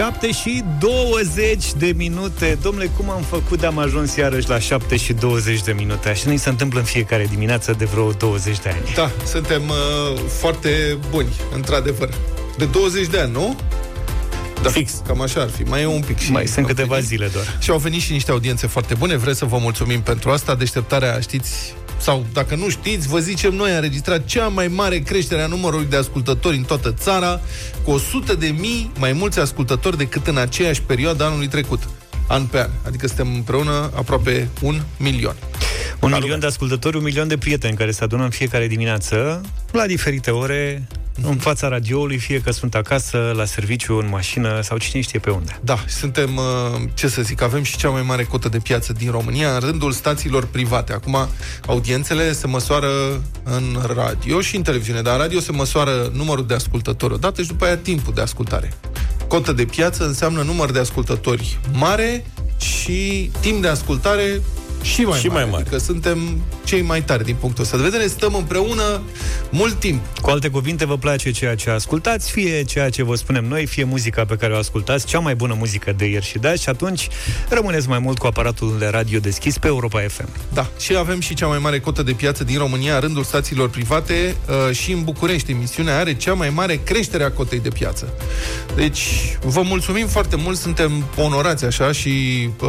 7 și 20 de minute. Domnule, cum am făcut de am ajuns iarăși la 7 și 20 de minute? Așa ni se întâmplă în fiecare dimineață de vreo 20 de ani. Da, suntem uh, foarte buni, într-adevăr. De 20 de ani, nu? Da, Fix. Cam așa ar fi. Mai e un pic și... Mai sunt câteva zile doar. Și au venit și niște audiențe foarte bune. Vreți să vă mulțumim pentru asta. Deșteptarea, știți, sau dacă nu știți, vă zicem noi, a înregistrat cea mai mare creștere a numărului de ascultători în toată țara, cu 100 de mii mai mulți ascultători decât în aceeași perioadă anului trecut, an pe an. Adică suntem împreună aproape un milion. Un milion de ascultători, un milion de prieteni care se adună în fiecare dimineață, la diferite ore, în fața radioului, fie că sunt acasă, la serviciu, în mașină sau cine știe pe unde. Da, suntem, uh, ce să zic, avem și cea mai mare cotă de piață din România în rândul stațiilor private. Acum, audiențele se măsoară în radio și în televiziune, dar în radio se măsoară numărul de ascultători odată și după aia timpul de ascultare. Cotă de piață înseamnă număr de ascultători mare și timp de ascultare și mai și mare. mai mare. Adică suntem cei mai tari din punctul ăsta de vedere, stăm împreună mult timp. Cu alte cuvinte, vă place ceea ce ascultați, fie ceea ce vă spunem noi, fie muzica pe care o ascultați, cea mai bună muzică de ieri și de azi și atunci rămâneți mai mult cu aparatul de radio deschis pe Europa FM. Da, și avem și cea mai mare cotă de piață din România, în rândul stațiilor private uh, și în București. Emisiunea are cea mai mare creștere a cotei de piață. Deci, vă mulțumim foarte mult, suntem onorați așa și uh,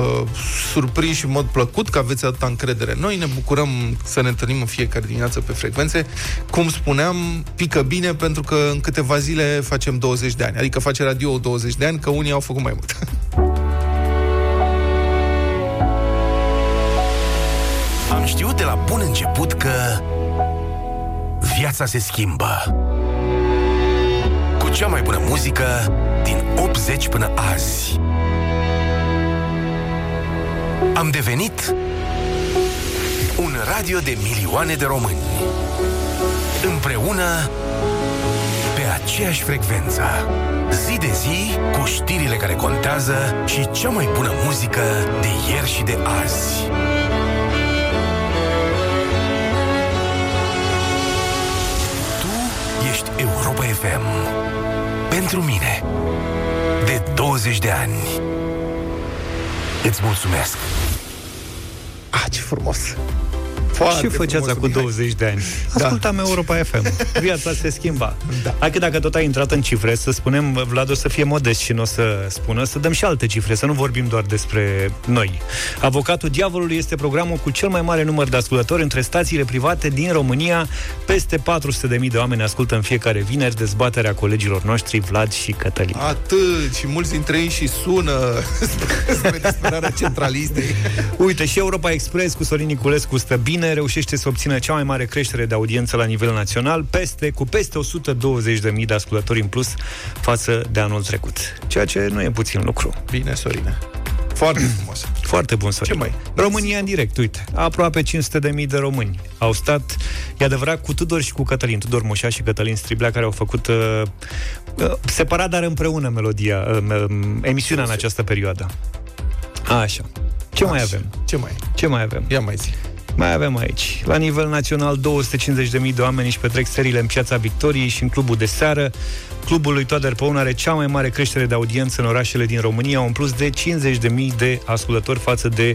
surprinși în mod plăcut că aveți atâta încredere. Noi ne bucurăm să ne întâlnim în fiecare dimineață pe frecvențe. Cum spuneam, pică bine pentru că în câteva zile facem 20 de ani. Adică face radio 20 de ani, că unii au făcut mai mult. Am știut de la bun început că viața se schimbă. Cu cea mai bună muzică din 80 până azi. Am devenit un radio de milioane de români. Împreună pe aceeași frecvență. Zi de zi, cu știrile care contează și cea mai bună muzică de ieri și de azi. Tu ești Europa FM. Pentru mine. De 20 de ani. Îți mulțumesc. Ah, ce frumos! Ce făceați cu 20 de ani? Da. Ascultam Europa FM. Viața se schimba. Da. Hai că dacă tot ai intrat în cifre, să spunem, Vlad o să fie modest și nu o să spună, să dăm și alte cifre, să nu vorbim doar despre noi. Avocatul Diavolului este programul cu cel mai mare număr de ascultători între stațiile private din România. Peste 400.000 de oameni ascultă în fiecare vineri dezbaterea colegilor noștri Vlad și Cătălin. Atât, și mulți dintre ei și sună spre disperarea centralistei. Uite, și Europa Express cu Sorin Niculescu stă bine, reușește să obțină cea mai mare creștere de audiență la nivel național, peste, cu peste 120.000 de ascultători în plus față de anul trecut. Ceea ce nu e puțin lucru. Bine, Sorine. Foarte frumos. Foarte bun, Sorin. Ce mai? România în direct, uite. Aproape 500.000 de români au stat, e adevărat, cu Tudor și cu Cătălin. Tudor Moșa și Cătălin Striblea, care au făcut uh, uh, separat, dar împreună melodia, uh, uh, emisiunea în această perioadă. Așa. Ce mai Așa. avem? Ce mai? Ce mai avem? Ia mai zi. Mai avem aici. La nivel național, 250.000 de oameni își petrec serile în Piața Victoriei și în clubul de seară. Clubul lui Toader Păun are cea mai mare creștere de audiență în orașele din România, un plus de 50.000 de ascultători față de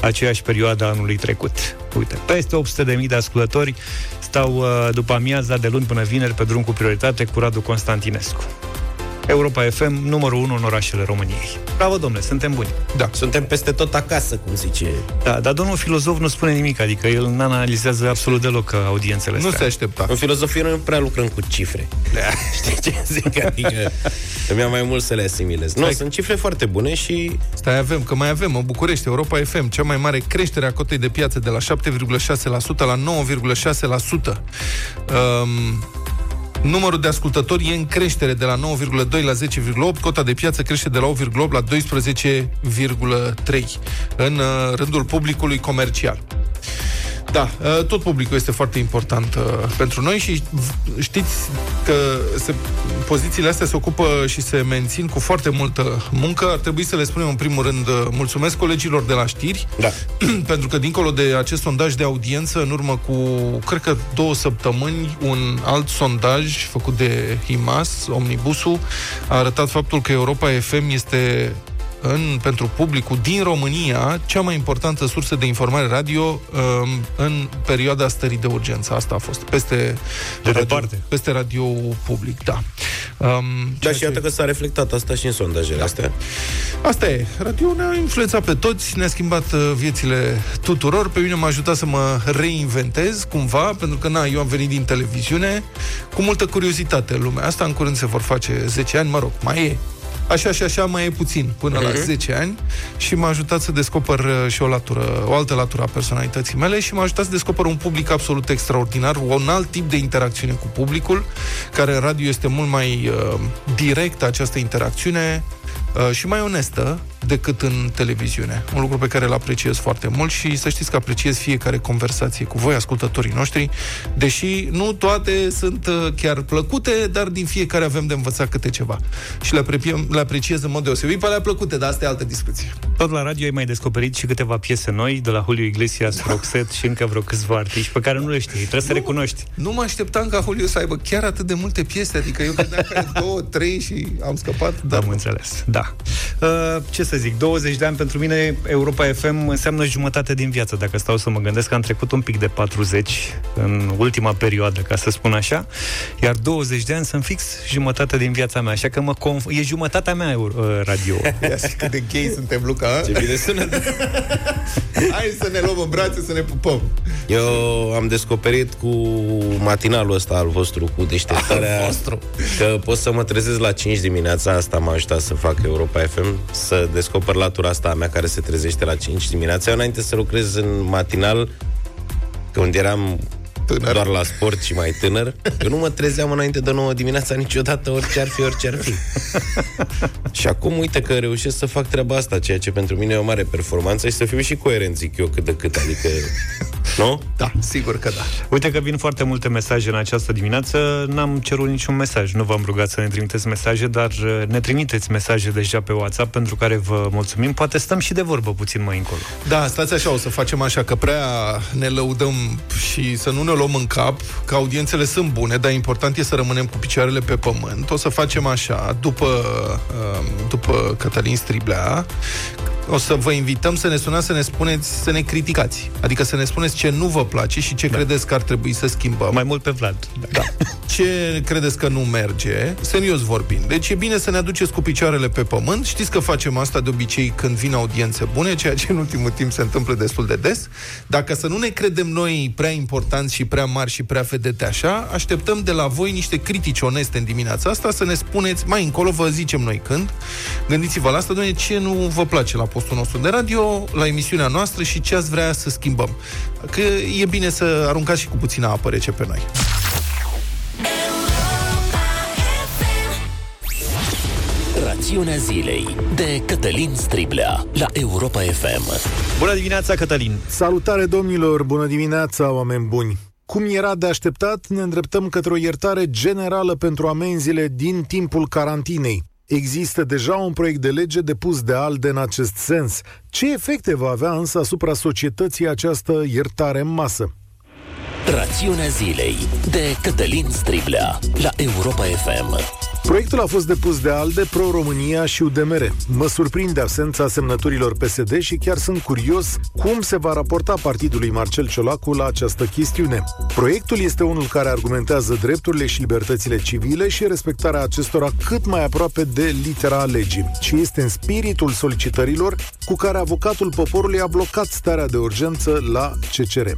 aceeași perioadă a anului trecut. Uite, peste 800.000 de ascultători stau uh, după amiaza de luni până vineri pe drum cu prioritate cu Radu Constantinescu. Europa FM, numărul 1 în orașele României. Bravo, domnule, suntem buni. Da. Suntem peste tot acasă, cum zice. Da, dar domnul filozof nu spune nimic, adică el nu analizează absolut deloc uh, audiențele Nu astea. se aștepta. În filozofie noi nu prea lucrăm cu cifre. Da. Știi ce zic? Adică îmi ia mai mult să le asimilez. Nu, sunt cifre foarte bune și Stai, avem, că mai avem în București, Europa FM, cea mai mare creștere a cotei de piață de la 7,6% la 9,6%. Um, numărul de ascultători e în creștere de la 9,2 la 10,8, cota de piață crește de la 8,8 la 12,3 în uh, rândul publicului comercial. Da, uh, tot publicul este foarte important uh, pentru noi și știți că se, pozițiile astea se ocupă și se mențin cu foarte multă muncă. Ar trebui să le spunem în primul rând uh, mulțumesc colegilor de la știri, Da. pentru că dincolo de acest sondaj de audiență, în urmă cu, cred că două săptămâni, un alt sondaj făcut de HIMAS, Omnibusul, a arătat faptul că Europa FM este în, pentru publicul din România cea mai importantă sursă de informare radio um, în perioada stării de urgență. Asta a fost. Peste, De radio, departe. peste radio public, da. Um, Da, ceea și iată că s-a reflectat asta și în sondajele da. astea. Asta e. Radio ne-a influențat pe toți, ne-a schimbat uh, viețile tuturor. Pe mine m-a ajutat să mă reinventez cumva, pentru că, na, eu am venit din televiziune cu multă curiozitate în lumea asta. În curând se vor face 10 ani, mă rog, mai e. Așa și așa mai e puțin, până la 10 ani. Și m-a ajutat să descoper uh, și o latură, o altă latură a personalității mele și m-a ajutat să descoper un public absolut extraordinar, un alt tip de interacțiune cu publicul, care în radio este mult mai uh, direct această interacțiune. uh, și mai onestă decât în televiziune. Un lucru pe care îl apreciez foarte mult și să știți că apreciez fiecare conversație cu voi, ascultătorii noștri, deși nu toate sunt uh, chiar plăcute, dar din fiecare avem de învățat câte ceva. Și le, apreciem, le apreciez în mod deosebit pe alea plăcute, dar asta e altă discuție. Tot la radio ai mai descoperit și câteva piese noi, de la Julio Iglesias, Da. Roxette și încă vreo câțiva artiști pe care nu le știi. Trebuie să recunoști. Nu mă așteptam ca Julio să aibă chiar atât de multe piese, adică eu credeam că are două, trei și am scăpat, dar Am înțeles, da. Uh, ce să zic, 20 de ani pentru mine, Europa FM înseamnă jumătate din viață. Dacă stau să mă gândesc că am trecut un pic de 40 în ultima perioadă, ca să spun așa, iar 20 de ani sunt fix jumătate din viața mea, așa că mă conf- e jumătatea mea uh, radio. Ia și cât de gay suntem, Luca, a? Ce bine sună. Hai să ne luăm în brațe, să ne pupăm. Eu am descoperit cu matinalul ăsta al vostru, cu deșteptarea, Al vostru. că pot să mă trezesc la 5 dimineața, asta m-a ajutat să fac Europa FM, să descoper latura asta a mea care se trezește la 5 dimineața. Eu înainte să lucrez în matinal, când eram Tânăr. doar la sport și mai tânăr, eu nu mă trezeam înainte de 9 dimineața niciodată, orice ar fi, orice ar fi. și acum uite că reușesc să fac treaba asta, ceea ce pentru mine e o mare performanță și să fiu și coerent, zic eu, cât de cât, adică... Nu? Da, sigur că da. Uite că vin foarte multe mesaje în această dimineață. N-am cerut niciun mesaj. Nu v-am rugat să ne trimiteți mesaje, dar uh, ne trimiteți mesaje deja pe WhatsApp, pentru care vă mulțumim. Poate stăm și de vorbă puțin mai încolo. Da, stați așa, o să facem așa, că prea ne lăudăm și să nu ne luăm în cap, că audiențele sunt bune, dar important e să rămânem cu picioarele pe pământ. O să facem așa, după, uh, după Cătălin Striblea, o să vă invităm să ne sunați, să ne spuneți, să ne criticați. Adică să ne spuneți ce nu vă place și ce da. credeți că ar trebui să schimbăm. Mai mult pe Vlad. Da. Ce credeți că nu merge? Serios vorbind. Deci e bine să ne aduceți cu picioarele pe pământ. Știți că facem asta de obicei când vin audiențe bune, ceea ce în ultimul timp se întâmplă destul de des. Dacă să nu ne credem noi prea importanți și prea mari și prea vedete așa, așteptăm de la voi niște critici oneste în dimineața asta să ne spuneți, mai încolo vă zicem noi când. Gândiți-vă la asta, doamne, ce nu vă place la postul nostru de radio, la emisiunea noastră și ce ați vrea să schimbăm. Că e bine să aruncați și cu puțină apă rece pe noi. Rațiunea zilei de Cătălin Striblea la Europa FM. Bună dimineața, Cătălin! Salutare domnilor, bună dimineața, oameni buni! Cum era de așteptat, ne îndreptăm către o iertare generală pentru amenziile din timpul carantinei. Există deja un proiect de lege depus de ALDE în acest sens. Ce efecte va avea însă asupra societății această iertare în masă? Rațiunea zilei de Cătălin Striblea la Europa FM. Proiectul a fost depus de ALDE, Pro-România și UDMR. Mă surprinde absența semnăturilor PSD și chiar sunt curios cum se va raporta partidului Marcel Ciolacu la această chestiune. Proiectul este unul care argumentează drepturile și libertățile civile și respectarea acestora cât mai aproape de litera legii și este în spiritul solicitărilor cu care avocatul poporului a blocat starea de urgență la CCR.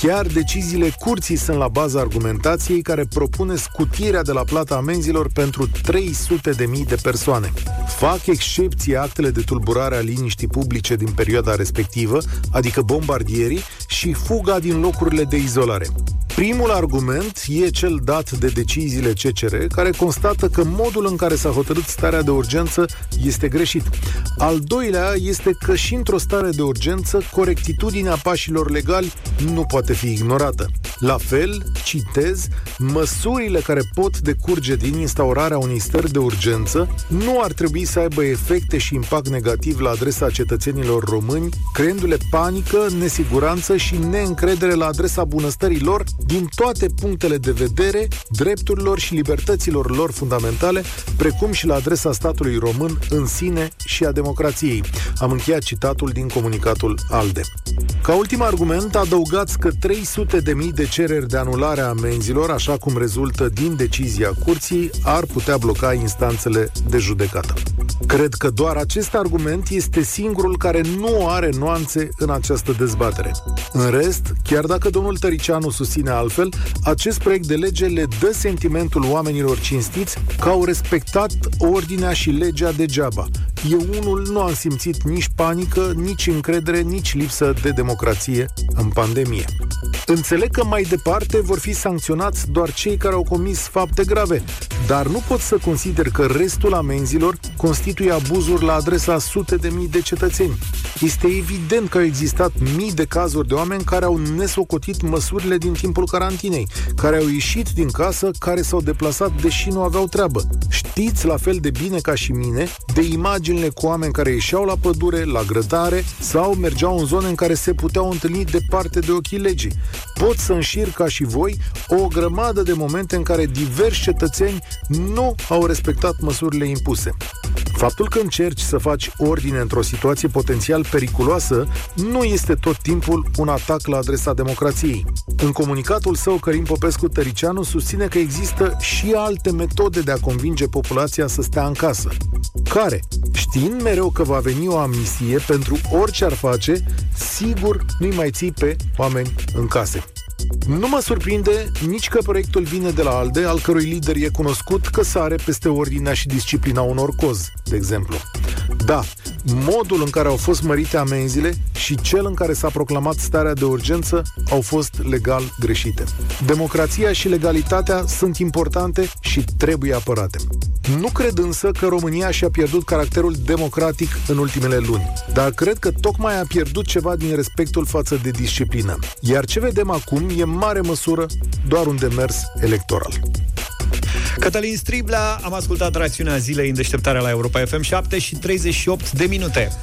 Chiar deciziile curții sunt la baza argumentației care propune scutirea de la plata amenzilor pentru 300 de mii de persoane. Fac excepție actele de tulburare a liniștii publice din perioada respectivă, adică bombardierii și fuga din locurile de izolare. Primul argument e cel dat de deciziile CCR, care constată că modul în care s-a hotărât starea de urgență este greșit. Al doilea este că și într-o stare de urgență, corectitudinea pașilor legali nu poate fi ignorată. La fel, citez, măsurile care pot decurge din instaurarea unei stări de urgență nu ar trebui să aibă efecte și impact negativ la adresa cetățenilor români, creându-le panică, nesiguranță și neîncredere la adresa bunăstării lor din toate punctele de vedere, drepturilor și libertăților lor fundamentale, precum și la adresa statului român în sine și a democrației. Am încheiat citatul din comunicatul ALDE. Ca ultim argument, adăugați că 300 de mii de cereri de anulare a amenzilor, așa cum rezultă din decizia curții, ar putea bloca instanțele de judecată. Cred că doar acest argument este singurul care nu are nuanțe în această dezbatere. În rest, chiar dacă domnul Tăricianu susține altfel, acest proiect de lege le dă sentimentul oamenilor cinstiți că au respectat ordinea și legea degeaba. Eu unul nu am simțit nici panică, nici încredere, nici lipsă de democrație în pandemie. Înțeleg că mai departe vor fi sancționați doar cei care au comis fapte grave, dar nu pot să consider că restul amenzilor constituie abuzuri la adresa sute de mii de cetățeni. Este evident că au existat mii de cazuri de oameni care au nesocotit măsurile din timpul carantinei, care au ieșit din casă, care s-au deplasat deși nu aveau treabă. Știți la fel de bine ca și mine de imaginile cu oameni care ieșeau la pădure, la grădare sau mergeau în zone în care se puteau întâlni departe de ochii legii. Pot să înșir ca și voi o grămadă de momente în care diversi cetățeni nu au respectat măsurile impuse. Faptul că încerci să faci ordine într-o situație potențial periculoasă nu este tot timpul un atac la adresa democrației. În comunicatul său, Cărim Popescu Tăricianu susține că există și alte metode de a convinge populația să stea în casă. Care, știind mereu că va veni o amnistie pentru orice ar face, sigur nu-i mai ții pe oameni în case. Nu mă surprinde nici că proiectul vine de la ALDE, al cărui lider e cunoscut că sare peste ordinea și disciplina unor cozi, de exemplu. Da, modul în care au fost mărite amenziile și cel în care s-a proclamat starea de urgență au fost legal greșite. Democrația și legalitatea sunt importante și trebuie apărate. Nu cred însă că România și-a pierdut caracterul democratic în ultimele luni, dar cred că tocmai a pierdut ceva din respectul față de disciplină. Iar ce vedem acum e în mare măsură doar un demers electoral. Cătălin Striblea, am ascultat rațiunea zilei în deșteptarea la Europa FM 7 și 38 de minute. 0372069599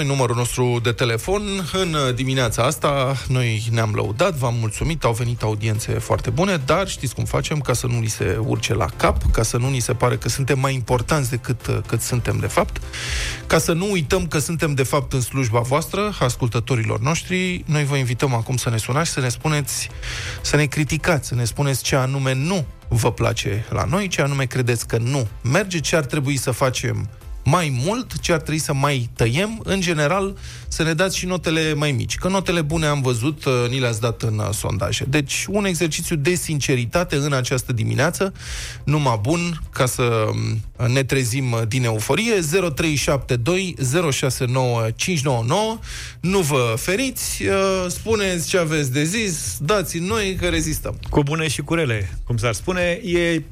e numărul nostru de telefon. În dimineața asta noi ne-am lăudat, v-am mulțumit, au venit audiențe foarte bune, dar știți cum facem ca să nu ni se urce la cap, ca să nu ni se pare că suntem mai importanți decât cât suntem de fapt, ca să nu uităm că suntem de fapt în slujba voastră, ascultătorilor noștri, noi vă invităm acum să ne sunați, să ne spuneți, să ne criticați să ne spuneți ce anume nu vă place la noi, ce anume credeți că nu merge, ce ar trebui să facem mai mult, ce ar trebui să mai tăiem, în general, să ne dați și notele mai mici. Că notele bune am văzut, uh, ni le-ați dat în uh, sondaje. Deci, un exercițiu de sinceritate în această dimineață, numai bun, ca să um, ne trezim uh, din euforie, 0372 069599. Nu vă feriți, spuneți ce aveți de zis, dați noi că rezistăm. Cu bune și cu rele, cum s-ar spune, e,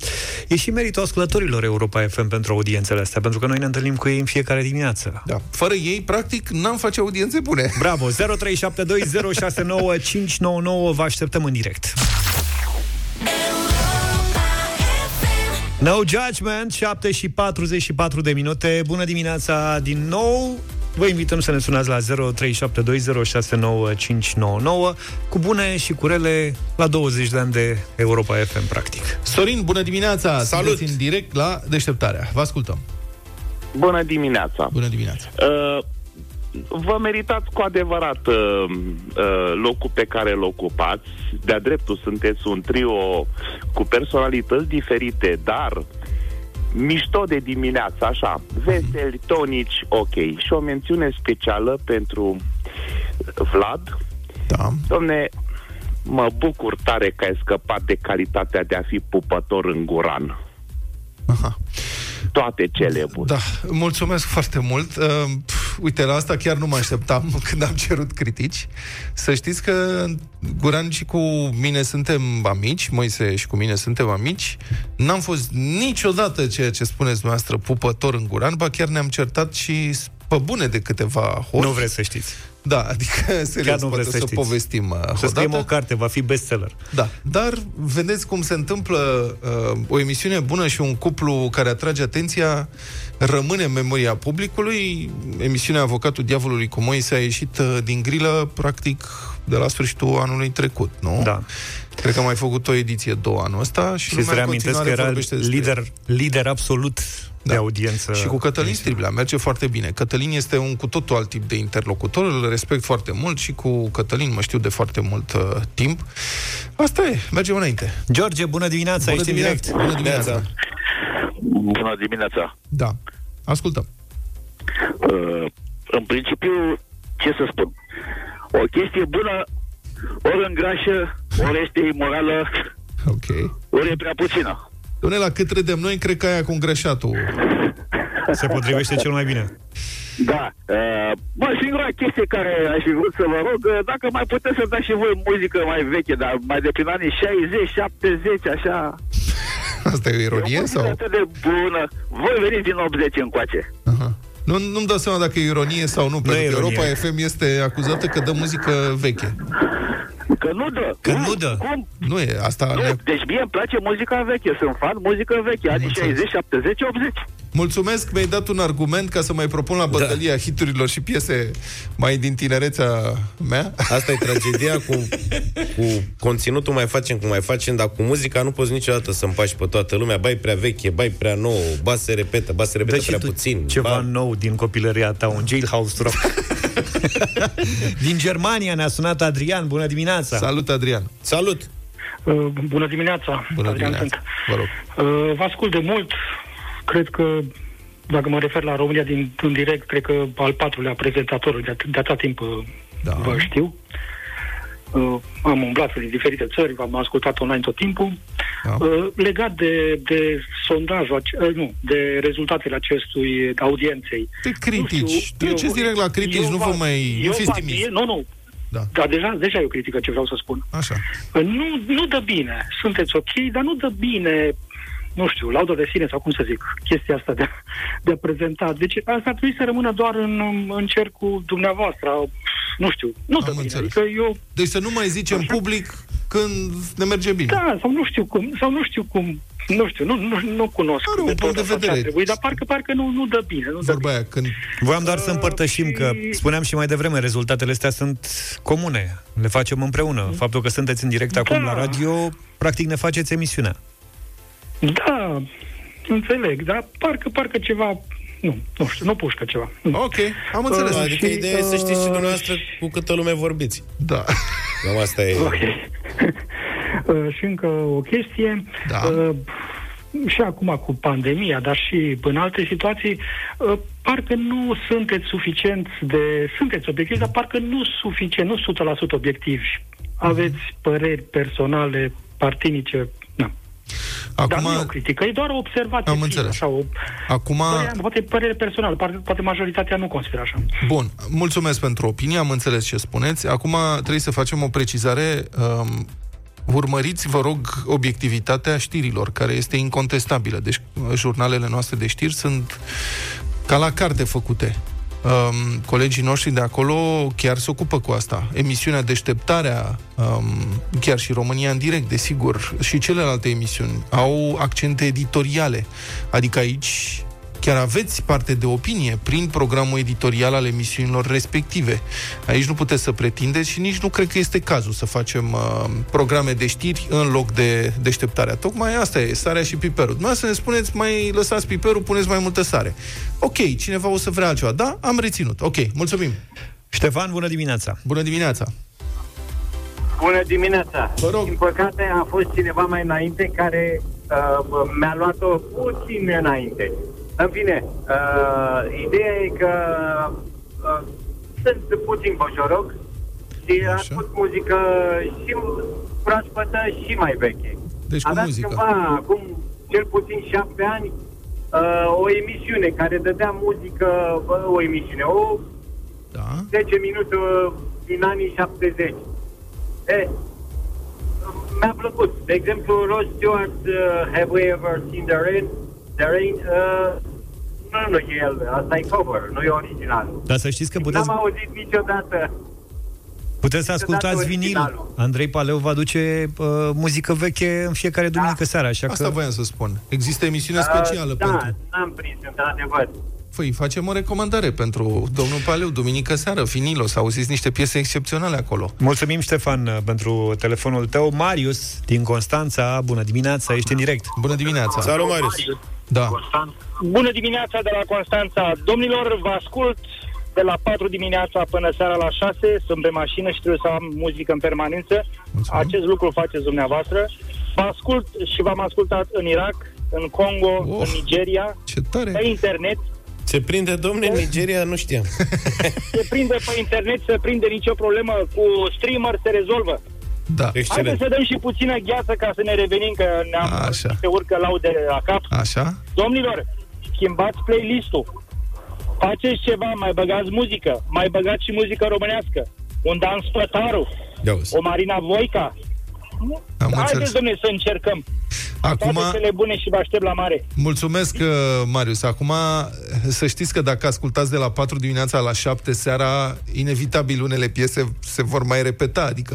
e și meritul ascultătorilor Europa FM pentru audiențele astea, pentru că noi ne întâlnim cu ei în fiecare dimineață. Da. Fără ei, practic, n-am face audiențe bune. Bravo! 0372069599 vă așteptăm în direct. No Judgment, 7 și 44 de minute. Bună dimineața din nou! Vă invităm să ne sunați la 0372069599 cu bune și cu rele la 20 de ani de Europa FM, practic. Sorin, bună dimineața! Salut! Sunteți în direct la Deșteptarea. Vă ascultăm. Bună dimineața! Bună dimineața! Uh, vă meritați cu adevărat uh, uh, locul pe care îl ocupați. De-a dreptul sunteți un trio cu personalități diferite, dar mișto de dimineață, așa, veseli, tonici, ok. Și o mențiune specială pentru Vlad. Da. Domne, mă bucur tare că ai scăpat de calitatea de a fi pupător în guran. Aha. Toate cele bune. Da, mulțumesc foarte mult. Uh, uite, la asta chiar nu mă așteptam când am cerut critici. Să știți că Guran și cu mine suntem amici, Moise și cu mine suntem amici. N-am fost niciodată ceea ce spuneți dumneavoastră pupător în Guran, ba chiar ne-am certat și pe bune de câteva ori. Nu vreți să știți. Da, adică serios, nu vreți poate să să știți. povestim uh, Să scriem odată. o carte, va fi bestseller. Da, dar vedeți cum se întâmplă uh, o emisiune bună și un cuplu care atrage atenția rămâne în memoria publicului. Emisiunea Avocatul Diavolului cu Moise a ieșit uh, din grilă practic de la sfârșitul anului trecut, nu? Da. Cred că am mai făcut o ediție două anul ăsta și, Și lumea să în reamintesc că continuare era vorbește despre lider, lider absolut de Da. audiență. Și cu Cătălin Striblea merge foarte bine. Cătălin este un cu totul alt tip de interlocutor, îl respect foarte mult și cu Cătălin mă știu de foarte mult uh, timp. Asta e, mergem înainte. George, bună dimineața, Bună ești în direct. dimineața. Bună dimineața. Bună dimineața. Da, ascultăm. Uh, în principiu, ce să spun? O chestie bună, ori îngrașă, ori este imorală, Ok. ori e prea puțină. Doamne, la cât râdem noi, cred că aia cu îngrășatul. Se potrivește cel mai bine. Da. Uh, bă, singura chestie care aș fi vrut să vă rog, uh, dacă mai puteți să dați și voi muzică mai veche, dar mai de prin anii 60, 70, așa. Asta e o ironie E o muzică sau? atât de bună. Voi veniți din 80 încoace. Aha. Nu, nu-mi dau seama dacă e ironie sau nu, pentru e că ironie. Europa FM este acuzată că dă muzică veche. Că nu dă. Că Cum? nu dă. Cum? Nu e, asta Nu, ne... deci mie îmi place muzica veche, sunt fan muzică veche, anii înțeles. 60, 70, 80. Mulțumesc, mi-ai dat un argument ca să mai propun la bătălia da. hiturilor și piese mai din tinerețea mea. Asta e tragedia cu, cu conținutul mai facem cum mai facem, dar cu muzica nu poți niciodată să împaci pe toată lumea. Bai prea veche, bai prea nou, ba se repetă, ba se repetă Dă și prea tu puțin. ceva ba... nou din copilăria ta, un jailhouse rock. din Germania ne-a sunat Adrian, bună dimineața. Salut, Adrian! Salut! Uh, Bună dimineața, Bună Adrian dimineața! sunt. Vă rog. Uh, Vă ascult de mult. Cred că, dacă mă refer la România din în direct, cred că al patrulea prezentator de, at- de atâta timp uh, Da. vă știu. Uh, am umblat prin diferite țări, v-am ascultat online tot timpul. Da. Uh, legat de, de sondajul, ace- uh, nu, de rezultatele acestui audienței. De Nu critici. știu, Treceți eu- direct la critici, eu nu vă mai... Nu eu fiți va- timizi. Nu, nu. Da. Dar deja, deja e o critică ce vreau să spun. Așa. Nu, nu dă bine. Sunteți ok, dar nu dă bine, nu știu, laudă de sine sau cum să zic, chestia asta de, de a prezenta. Deci asta ar trebui să rămână doar în, în cercul dumneavoastră. Nu știu, nu Am dă bine. înțeles. Adică eu, Deci să nu mai zicem Așa. public când ne merge bine. da, sau nu știu cum, sau nu știu cum, nu știu, nu, nu, nu cunosc Are un metoda punct de sau ce vedere. ar Trebui, dar parcă, parcă nu, nu dă bine. Nu dă Vorba aia, când Voiam doar să împărtășim că, și- spuneam și mai devreme, rezultatele astea sunt comune. Le facem împreună. Faptul că sunteți în direct acum Da. la radio, practic ne faceți emisiunea. Da, înțeleg, dar parcă, parcă ceva, nu, nu știu, nu pușcă ceva. Nu. Ok, am înțeles. Uh, Adică și, ideea e să știți și uh, dumneavoastră cu câtă lume vorbiți. Da. Cam asta e. Ok. Uh, și încă o chestie. Da. Uh, și acum cu pandemia, dar și în alte situații, uh, parcă nu sunteți suficient de... Sunteți obiectivi, dar parcă nu suficient, nu 100% obiectivi. Aveți păreri personale, partinice, nu. Dar Acum, nu e o critică, e doar o observație. Am fie, înțeles. Așa, o, acum, părere, poate părere personală, poate, poate majoritatea nu consideră așa. bun, mulțumesc pentru opinie, am înțeles ce spuneți. Acum trebuie să facem o precizare. Um, urmăriți, vă rog, obiectivitatea știrilor, care este incontestabilă. Deci, jurnalele noastre de știri sunt ca la carte făcute. Um, colegii noștri de acolo chiar se ocupă cu asta. Emisiunea Deșteptarea, um, chiar și România în direct, desigur, și celelalte emisiuni au accente editoriale. Adică aici chiar aveți parte de opinie prin programul editorial al emisiunilor respective. Aici nu puteți să pretindeți și nici nu cred că este cazul să facem uh, programe de știri în loc de deșteptarea. Tocmai asta e, sarea și piperul. Dumneavoastră să ne spuneți, mai lăsați piperul, puneți mai multă sare. Ok, cineva o să vrea altceva. Da, am reținut. Ok, mulțumim. Ștefan, bună dimineața! Bună dimineața! Bună dimineața! Vă rog. Din păcate a fost cineva mai înainte care uh, mi-a luat-o puțin înainte. În fine, uh, ideea e că uh, sunt puțin bojoroc și Așa. ascult muzică și proaspătă și mai veche. Deci cu Aveam muzică. cândva, acum cel puțin șapte ani, uh, o emisiune care dădea muzică, uh, o emisiune, o Da. 10 minute uh, din anii 70. E, mi-a plăcut. De exemplu, Rod Stewart, uh, Have We Ever Seen the Rain? The Rain, uh, nu, nu e el, asta e cover, nu e original. Dar să știți că puteți, N-am auzit niciodată. puteți să ascultați niciodată vinil. originalul. Andrei Paleu va aduce uh, muzică veche în fiecare duminică seara, așa Asta că... voiam să spun. Există emisiune specială uh, da, pentru... n-am prins, într-adevăr. Păi, facem o recomandare pentru domnul Paleu, duminică seară, vinilo, să auziți niște piese excepționale acolo. Mulțumim, Ștefan, uh, pentru telefonul tău. Marius, din Constanța, bună dimineața, ești în direct. Bună dimineața! Salut, Marius! Da. Bună dimineața de la Constanța. Domnilor, vă ascult de la 4 dimineața până seara la 6. Sunt pe mașină și trebuie să am muzică în permanență. Mulțumim. Acest lucru faceți dumneavoastră. Vă ascult și v-am ascultat în Irak, în Congo, Oh. în Nigeria, Ce tare! pe internet. Se prinde, domne, în Nigeria, nu știam. Se prinde pe internet, se prinde nicio problemă. Cu streamer se rezolvă. Da. Haideți Excelent. să dăm și puțină gheață ca să ne revenim, că ne-am Așa. se urcă laude la cap. Așa? Domnilor, schimbați playlist-ul. Faceți ceva, mai băgați muzică, mai băgați și muzică românească. Un Dan Spătaru, Ia uzi. o Marina Voica. Am înțeles. Haideți, domnule, să încercăm. Acum, Toate cele bune și vă aștept la mare. mulțumesc, uh, Marius. Acum, să știți că dacă ascultați de la 4 dimineața la 7 seara, inevitabil unele piese se vor mai repeta, adică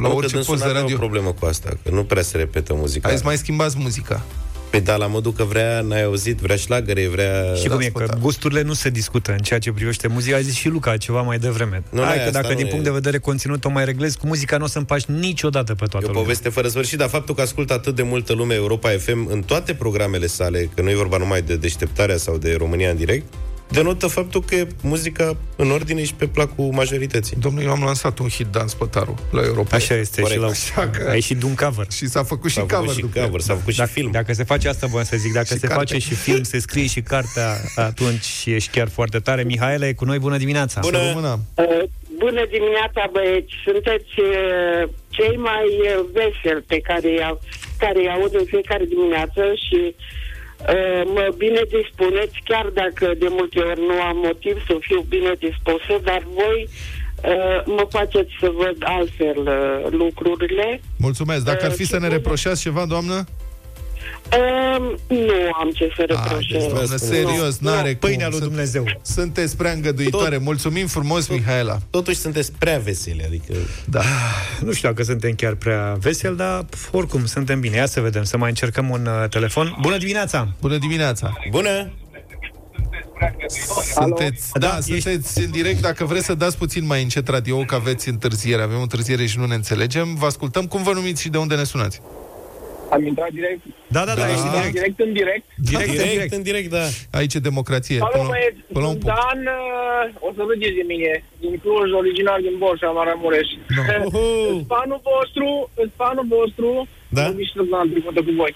la Nu, că orice dânsul post de n-avea radio. o problemă cu asta, că nu prea se repetă muzica. Hai să mai schimbați muzica. Păi da, la modul că vrea, n-ai auzit, vrea șlagăre, vrea... Și cum e, spătar. că gusturile nu se discută în ceea ce privește muzica. A zis și Luca ceva mai devreme. Nu, Hai nu, că asta dacă nu din e. punct de vedere conținut o mai reglezi, cu muzica nu o să împaci niciodată pe E toată o lumea. poveste fără sfârșit, dar faptul că ascultă atât de multă lume Europa FM în toate programele sale, că nu e vorba numai de deșteptarea sau de România în direct, denotă faptul că e muzica în ordine și pe placul majorității. Domnul, eu am lansat un hit Dan Spătaru la Europa. Așa este Corect. și la... Așa că- A ieșit de un cover. Și s-a făcut și S-a cover făcut și după cover, s-a făcut și Dacă, film. dacă se face asta, voiam să zic, dacă Și se carte. face și film, se scrie și cartea, atunci ești chiar foarte tare. Mihaela e cu noi, bună dimineața! Bună! Să rămână. Uh, Bună dimineața, băieți! Sunteți uh, cei mai uh, veseli pe care i care îi aud în fiecare dimineață și uh, mă bine dispuneți, chiar dacă de multe ori nu am motiv să fiu bine dispusă, dar voi uh, mă faceți să văd altfel uh, lucrurile. Mulțumesc. Dacă ar fi Uh, să ne și- reproșați ceva, doamnă? Uh, nu am ce să Haideți, reproșez. doamnă, serios, Nu, n-are cum. Pâinea lui Sunt- Dumnezeu. Sunteți prea îngăduitoare. Tot- Mulțumim frumos, Mihaela. Totuși sunteți prea veseli, adică... Da. Nu știu dacă suntem chiar prea veseli, dar pf, oricum suntem bine. Ia să vedem, să mai încercăm un uh, telefon. Bună dimineața! Bună dimineața. Bună! Sunteți, da, Da, da sunteți în direct. Dacă vreți să dați puțin mai încet radio, că aveți întârziere. Avem întârziere și nu ne înțelegem. Vă ascultăm. Cum vă numiți și de unde ne sunați? Am intrat direct, Da, da, da, Da. ești în direct. direct în direct. Direct, în Direct, direct. în direct, da. Aici e democrație. Salut, Până, la- băieți! până la un Sunt punct. Dan, uh, o să râdeți de mine, din Cluj, original din Borșa, Maramureș. No. Uhu. În fanul vostru, în fanul vostru, Da? am nici la trecută cu voi.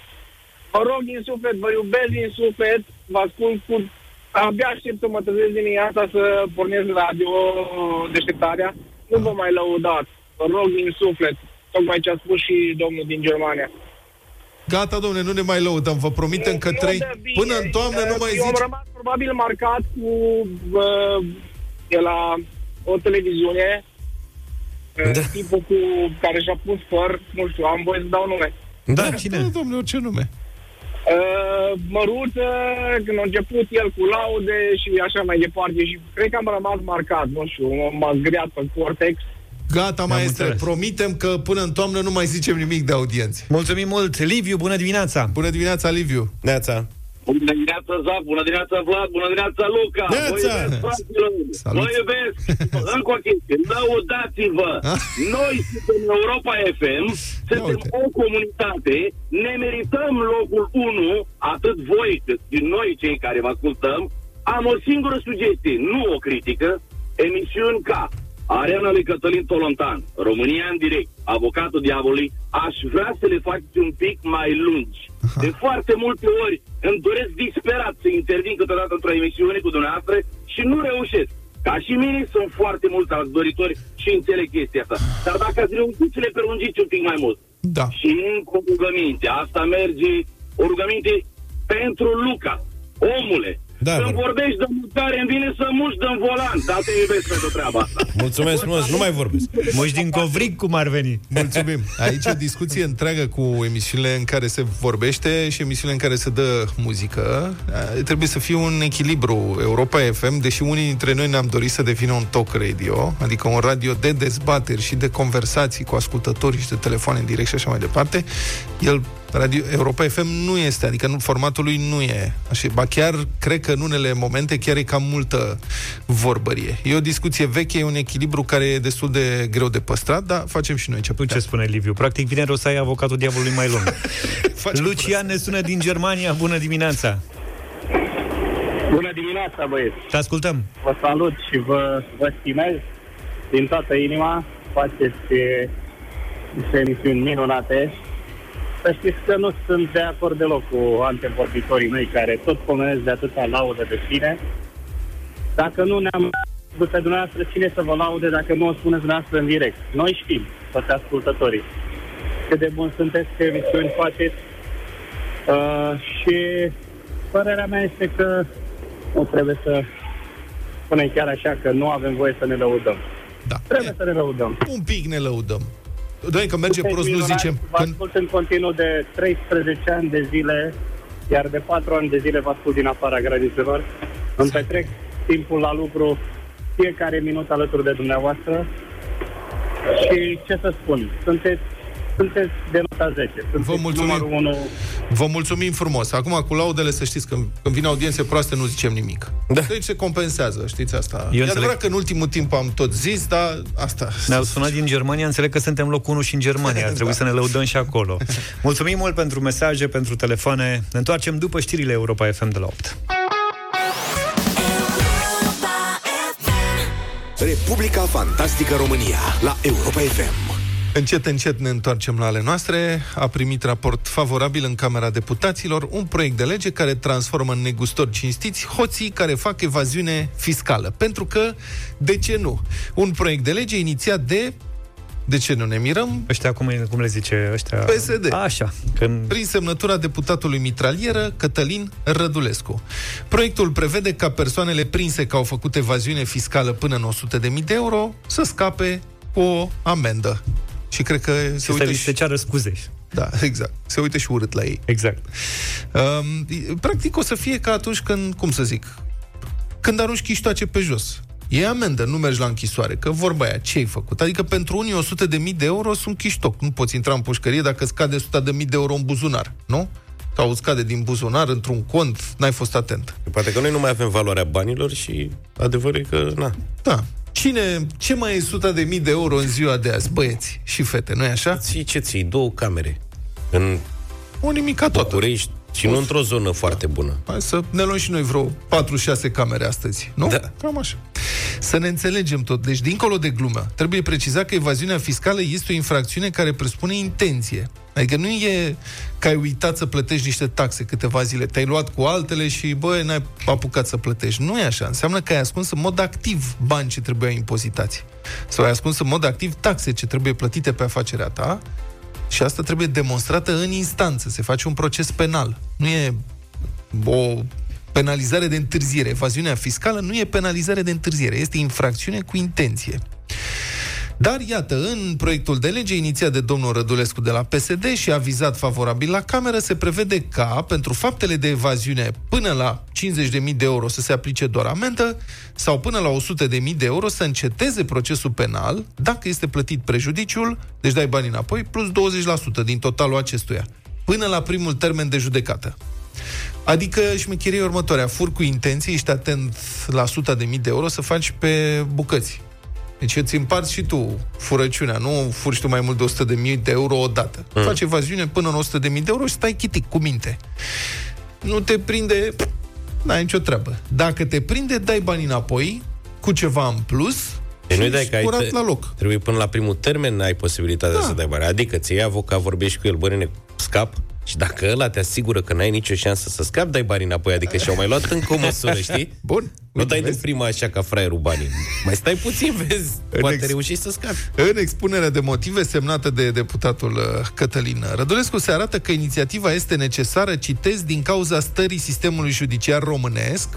Vă rog din suflet, vă iubesc din suflet, vă ascult cu... Abia aștept să mă trezesc dimineața să pornesc radio deșteptarea. Nu vă mai lăudați. Vă rog din suflet. Tocmai ce a spus și domnul din Germania. Gata, domnule, nu ne mai lăudăm. Vă promitem că Nu trei... dă bine. Până în toamnă nu mai Eu am zici... rămas probabil marcat cu uh, de la o televiziune uh, Da. tipul cu care și-a pus păr, nu știu, am voie să dau nume. Da, cine? Da, domnule, orice nume. Uh, măruță, când a început el cu laude și așa mai departe și cred că am rămas marcat, nu știu, m-a zgriat pe cortex. Gata, maestre. înțeles. Promitem că până în toamnă nu mai zicem nimic de audienți. Mulțumim mult! Liviu, bună dimineața! Bună dimineața, Liviu. Neața. Bună dimineața, Zac, bună dimineața, Vlad, bună dimineața, Luca! Neața! Vă iubesc, fraților! Salut. Vă iubesc! Încă o chestie, lăudați-vă! Ah. Noi suntem Europa FM, suntem uite. o comunitate, ne merităm locul 1, atât voi cât și noi cei care vă ascultăm. Am o singură sugestie, nu o critică, emisiuni ca Arena lui Cătălin Tolontan, România în direct, Avocatul Diavolului, aș vrea să le faceți un pic mai lungi. De foarte multe ori îmi doresc disperat să intervin câteodată într-o emisiune cu dumneavoastră și nu reușesc. Ca și mine sunt foarte mulți alți doritori și înțeleg chestia asta. Dar dacă ați reușit să le prelungiți un pic mai mult. Da. Și încă o rugăminte. Asta merge, o rugăminte pentru Luca. Omule, Da, când vă rog. vorbești de mutare, îmi vine să muși de volan, dar te iubesc pentru treaba asta. Mulțumesc frumos, nu mai vorbesc. Moși din covric, cum ar veni. Mulțumim. Aici o discuție întreagă cu emisiunile în care se vorbește și emisiunile în care se dă muzică. A, Trebuie să fie un echilibru. Europa FM, deși unii dintre noi ne-am dorit să devină un talk radio, adică un radio de dezbateri și de conversații cu ascultători și de telefoane în direct și așa mai departe, el Radio Europa FM nu este, adică nu, formatul lui nu e așa. Ba chiar, cred că în unele momente chiar e cam multă vorbărie. E o discuție veche, e un echilibru care e destul de greu de păstrat, dar facem și noi ce Tu putem. ce spune Liviu? Practic vineri o să ai avocatul diavolului mai lung. Lucian ne sună din Germania. Bună dimineața! Bună dimineața, băieți! Te ascultăm! Vă salut și vă, vă stimez din toată inima. Faceți e, niște emisiuni minunate. Să știți că nu sunt de acord deloc cu antevorbitorii mei care tot pomenesc de atâta laudă de sine. Dacă nu ne-am văzut pe dumneavoastră, cine să vă laude dacă nu o spuneți dumneavoastră în direct? Noi știm, toți ascultătorii, cât de bun sunteți, ce emisiuni faceți. Uh, și părerea mea este că nu trebuie să spunem chiar așa că nu avem voie să ne lăudăm. Da. Trebuie să ne lăudăm. Un pic ne lăudăm. Doamne, că merge Sunteți prost, nu minunați, zicem. Vă ascult în continuu de 13 ani de zile, iar de 4 ani de zile vă ascult din afara granițelor. Îmi petrec timpul la lucru fiecare minut alături de dumneavoastră și ce să spun, sunteți, sunteți de nota 10. Sunteți Vă mulțumim. numărul 1 Vă mulțumim frumos. Acum, cu laudele, să știți că când vin audiențe proaste, nu zicem nimic. Da. Deci se compensează, știți asta. Eu e înțeleg. adevărat că în ultimul timp am tot zis, dar asta... Ne-au sunat din Germania, înțeleg că suntem locul 1 și în Germania. Ar trebui Da. să ne lăudăm și acolo. Mulțumim mult pentru mesaje, pentru telefoane. Ne întoarcem după știrile Europa FM de la 8. Republica Fantastică România la Europa FM. Încet, încet ne întoarcem la ale noastre. A primit raport favorabil în Camera Deputaților un proiect de lege care transformă în negustori cinstiți hoții care fac evaziune fiscală. Pentru că, de ce nu? Un proiect de lege inițiat de... De ce nu ne mirăm? Ăștia, cum, cum le zice ăștia? PSD. Așa. Când... Prin semnătura deputatului mitralieră Cătălin Rădulescu. Proiectul prevede ca persoanele prinse că au făcut evaziune fiscală până în 100.000 de euro să scape cu o amendă. Și cred că se Și să uită li și... se ceară scuze. Da, exact. Se uită și urât la ei. Exact. Um, practic o să fie ca atunci când, cum să zic, când arunci chiștoace pe jos. E amendă, nu mergi la închisoare, că vorba aia, ce ai făcut? Adică pentru unii 100 de mii de euro sunt chiștoc. Nu poți intra în pușcărie dacă scade 100 de mii de euro în buzunar, nu? Sau îți scade din buzunar într-un cont, n-ai fost atent. Poate că noi nu mai avem valoarea banilor și adevărul e că, na. Da. Cine, ce mai e 100 de mii de euro în ziua de azi, băieți și fete, nu-i așa? Ții ce ții? Două camere. În O nimica toată. București și nu într-o zonă foarte bună. Hai să ne luăm și noi vreo 4-6 camere astăzi, nu? Da. Cam așa. Să ne înțelegem tot. Deci, dincolo de glumă, trebuie precizat că evaziunea fiscală este o infracțiune care presupune intenție. Adică nu e că ai uitat să plătești niște taxe câteva zile, te-ai luat cu altele și, bă, n-ai apucat să plătești. Nu e așa. Înseamnă că ai ascuns în mod activ bani ce trebuiau impozitați. Sau ai ascuns în mod activ taxe ce trebuie plătite pe afacerea ta și asta trebuie demonstrată în instanță. Se face un proces penal. Nu e o penalizare de întârziere. Evaziunea fiscală nu e penalizare de întârziere, este infracțiune cu intenție. Dar, iată, în proiectul de lege inițiat de domnul Rădulescu de la PSD și avizat favorabil la Cameră, se prevede ca, pentru faptele de evaziune până la 50.000 de euro să se aplice doar amendă sau până la 100.000 de euro să înceteze procesul penal dacă este plătit prejudiciul, deci dai bani înapoi, plus 20% din totalul acestuia, până la primul termen de judecată. Adică șmecheria următoarea, fur cu intenție, ești atent la 100 de mii de euro să faci pe bucăți. Deci îți împarți și tu furăciunea, nu furi tu mai mult de 100 de mii de euro odată. Mm. Faci evaziune până în 100 de mii de euro și stai chitic, cu minte. Nu te prinde, n-ai nicio treabă. Dacă te prinde, dai bani înapoi, cu ceva în plus, Deci nu și dai că ai curat te- la loc. Trebuie până la primul termen ai posibilitatea Da. să dai bani. Adică ți iei avocat, vorbești cu el, bă, nene, scap, Și dacă ăla te asigură că n-ai nicio șansă să scapi, dai banii înapoi. Adică și-au mai luat încă o măsură, știi? Bun. Nu dai din prima așa ca fraierul banii. Mai stai puțin, vezi, poate ex- reuși să scapi. În expunerea de motive semnată de deputatul uh, Cătălin Rădulescu se arată că inițiativa este necesară, citez, din cauza stării sistemului judiciar românesc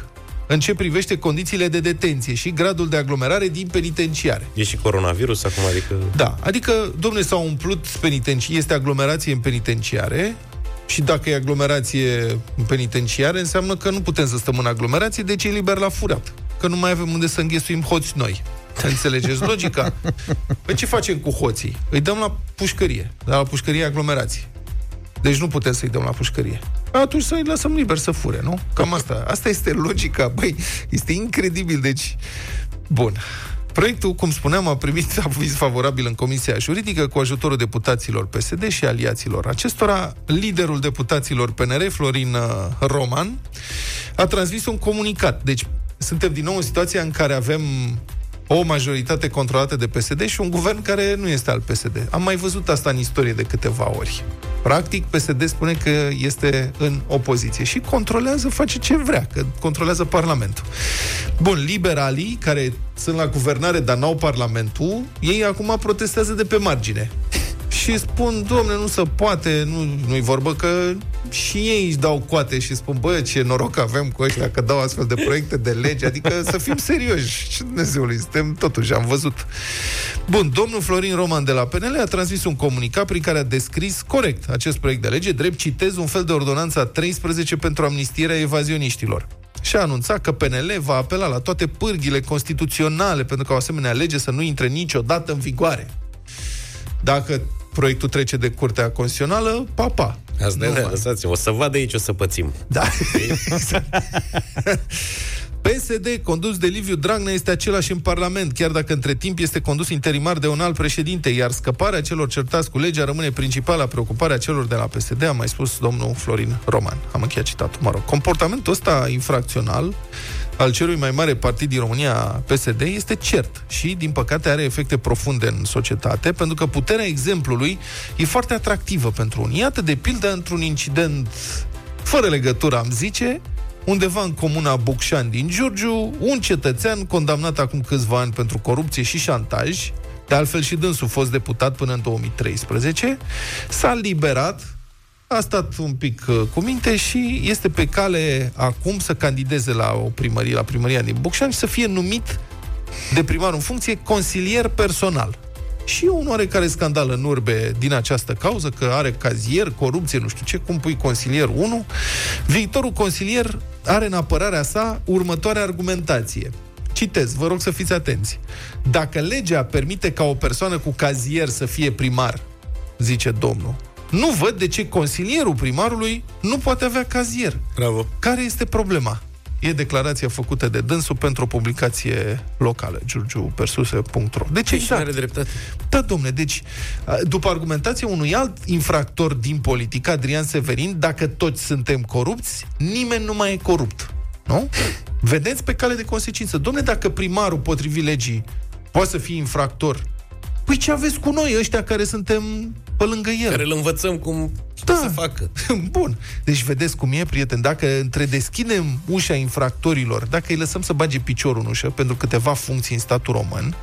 în ce privește condițiile de detenție și gradul de aglomerare din penitenciare. E și coronavirus acum, adică... Da, adică, domne, s-au umplut penitencii, este aglomerație în penitenciare și dacă e aglomerație în penitenciare, înseamnă că nu putem să stăm în aglomerație, deci e liber la furat. Că nu mai avem unde să înghesuim hoți noi. Înțelegeți logica? Păi ce facem cu hoții? Îi dăm la pușcărie, la pușcărie aglomerație. Deci nu putem să-i dăm la pușcărie. Atunci să-i lăsăm liber să fure, nu? Cam asta. Asta este logica. Băi, este incredibil. Deci, bun. Proiectul, cum spuneam, a primit aviz favorabil în Comisia Juridică cu ajutorul deputaților PSD și aliaților acestora. Liderul deputaților PNR, Florin uh, Roman, a transmis un comunicat. Deci, suntem din nou în situația în care avem o majoritate controlată de PSD și un guvern care nu este al PSD. Am mai văzut asta în istorie de câteva ori. Practic, PSD spune că este în opoziție și controlează, face ce vrea, că controlează Parlamentul. Bun, liberalii, care sunt la guvernare, dar n-au Parlamentul, ei acum protestează de pe margine. Și spun, domne, nu se poate, nu, nu-i vorbă că și ei își dau coate și spun, bă, ce noroc avem cu ăștia că dau astfel de proiecte de lege, adică să fim serioși. Ce Dumnezeului, suntem totuși, am văzut. Bun, domnul Florin Roman de la PNL a transmis un comunicat prin care a descris corect acest proiect de lege, drept citez un fel de ordonanța 13 pentru amnistierea evazioniștilor și a anunțat că PNL va apela la toate pârghile constituționale pentru ca o asemenea lege să nu intre niciodată în vigoare. Dacă proiectul trece de Curtea Constituțională, papa. Asta e, lăsați o să vadă aici, o să pățim. Da. PSD, condus de Liviu Dragnea, este același în Parlament, chiar dacă între timp este condus interimar de un alt președinte, iar scăparea celor certați cu legea rămâne principala preocupare a celor de la PSD, a mai spus domnul Florin Roman. Am încheiat citatul, mă rog. Comportamentul ăsta infracțional al celui mai mare partid din România, PSD, este cert și, din păcate, are efecte profunde în societate, pentru că puterea exemplului e foarte atractivă pentru unii. Iată, de pildă, într-un incident fără legătură, am zice, undeva în comuna Bucșani din Giurgiu, un cetățean condamnat acum câțiva ani pentru corupție și șantaj, de altfel și dânsul fost deputat până în 2013, s-a liberat, a stat un pic uh, cu minte și este pe cale acum să candideze la o primărie, la primăria din Bucșani și să fie numit de primar în funcție consilier personal. Și un oarecare scandal în urbe din această cauză, că are cazier, corupție, nu știu ce, cum pui consilier 1. Viitorul consilier are în apărarea sa următoarea argumentație. Citez, vă rog să fiți atenți. Dacă legea permite ca o persoană cu cazier să fie primar, zice domnul, nu văd de ce consilierul primarului nu poate avea cazier. Bravo. Care este problema? E declarația făcută de dânsul pentru o publicație locală, giurgiupersuse.ro. Deci Și exact. are dreptate. Da, domne, deci, a, după argumentația unui alt infractor din politică, Adrian Severin, dacă toți suntem corupți, nimeni nu mai e corupt. Nu? Vedeți pe cale de consecință. Domne, dacă primarul, potrivit legii, poate să fie infractor, păi ce aveți cu noi, ăștia care suntem pe lângă el? Care îl învățăm cum Da. să facă. Bun. Deci vedeți cum e, prieten, dacă întredeschidem ușa infractorilor, dacă îi lăsăm să bage piciorul în ușă pentru câteva funcții în statul român,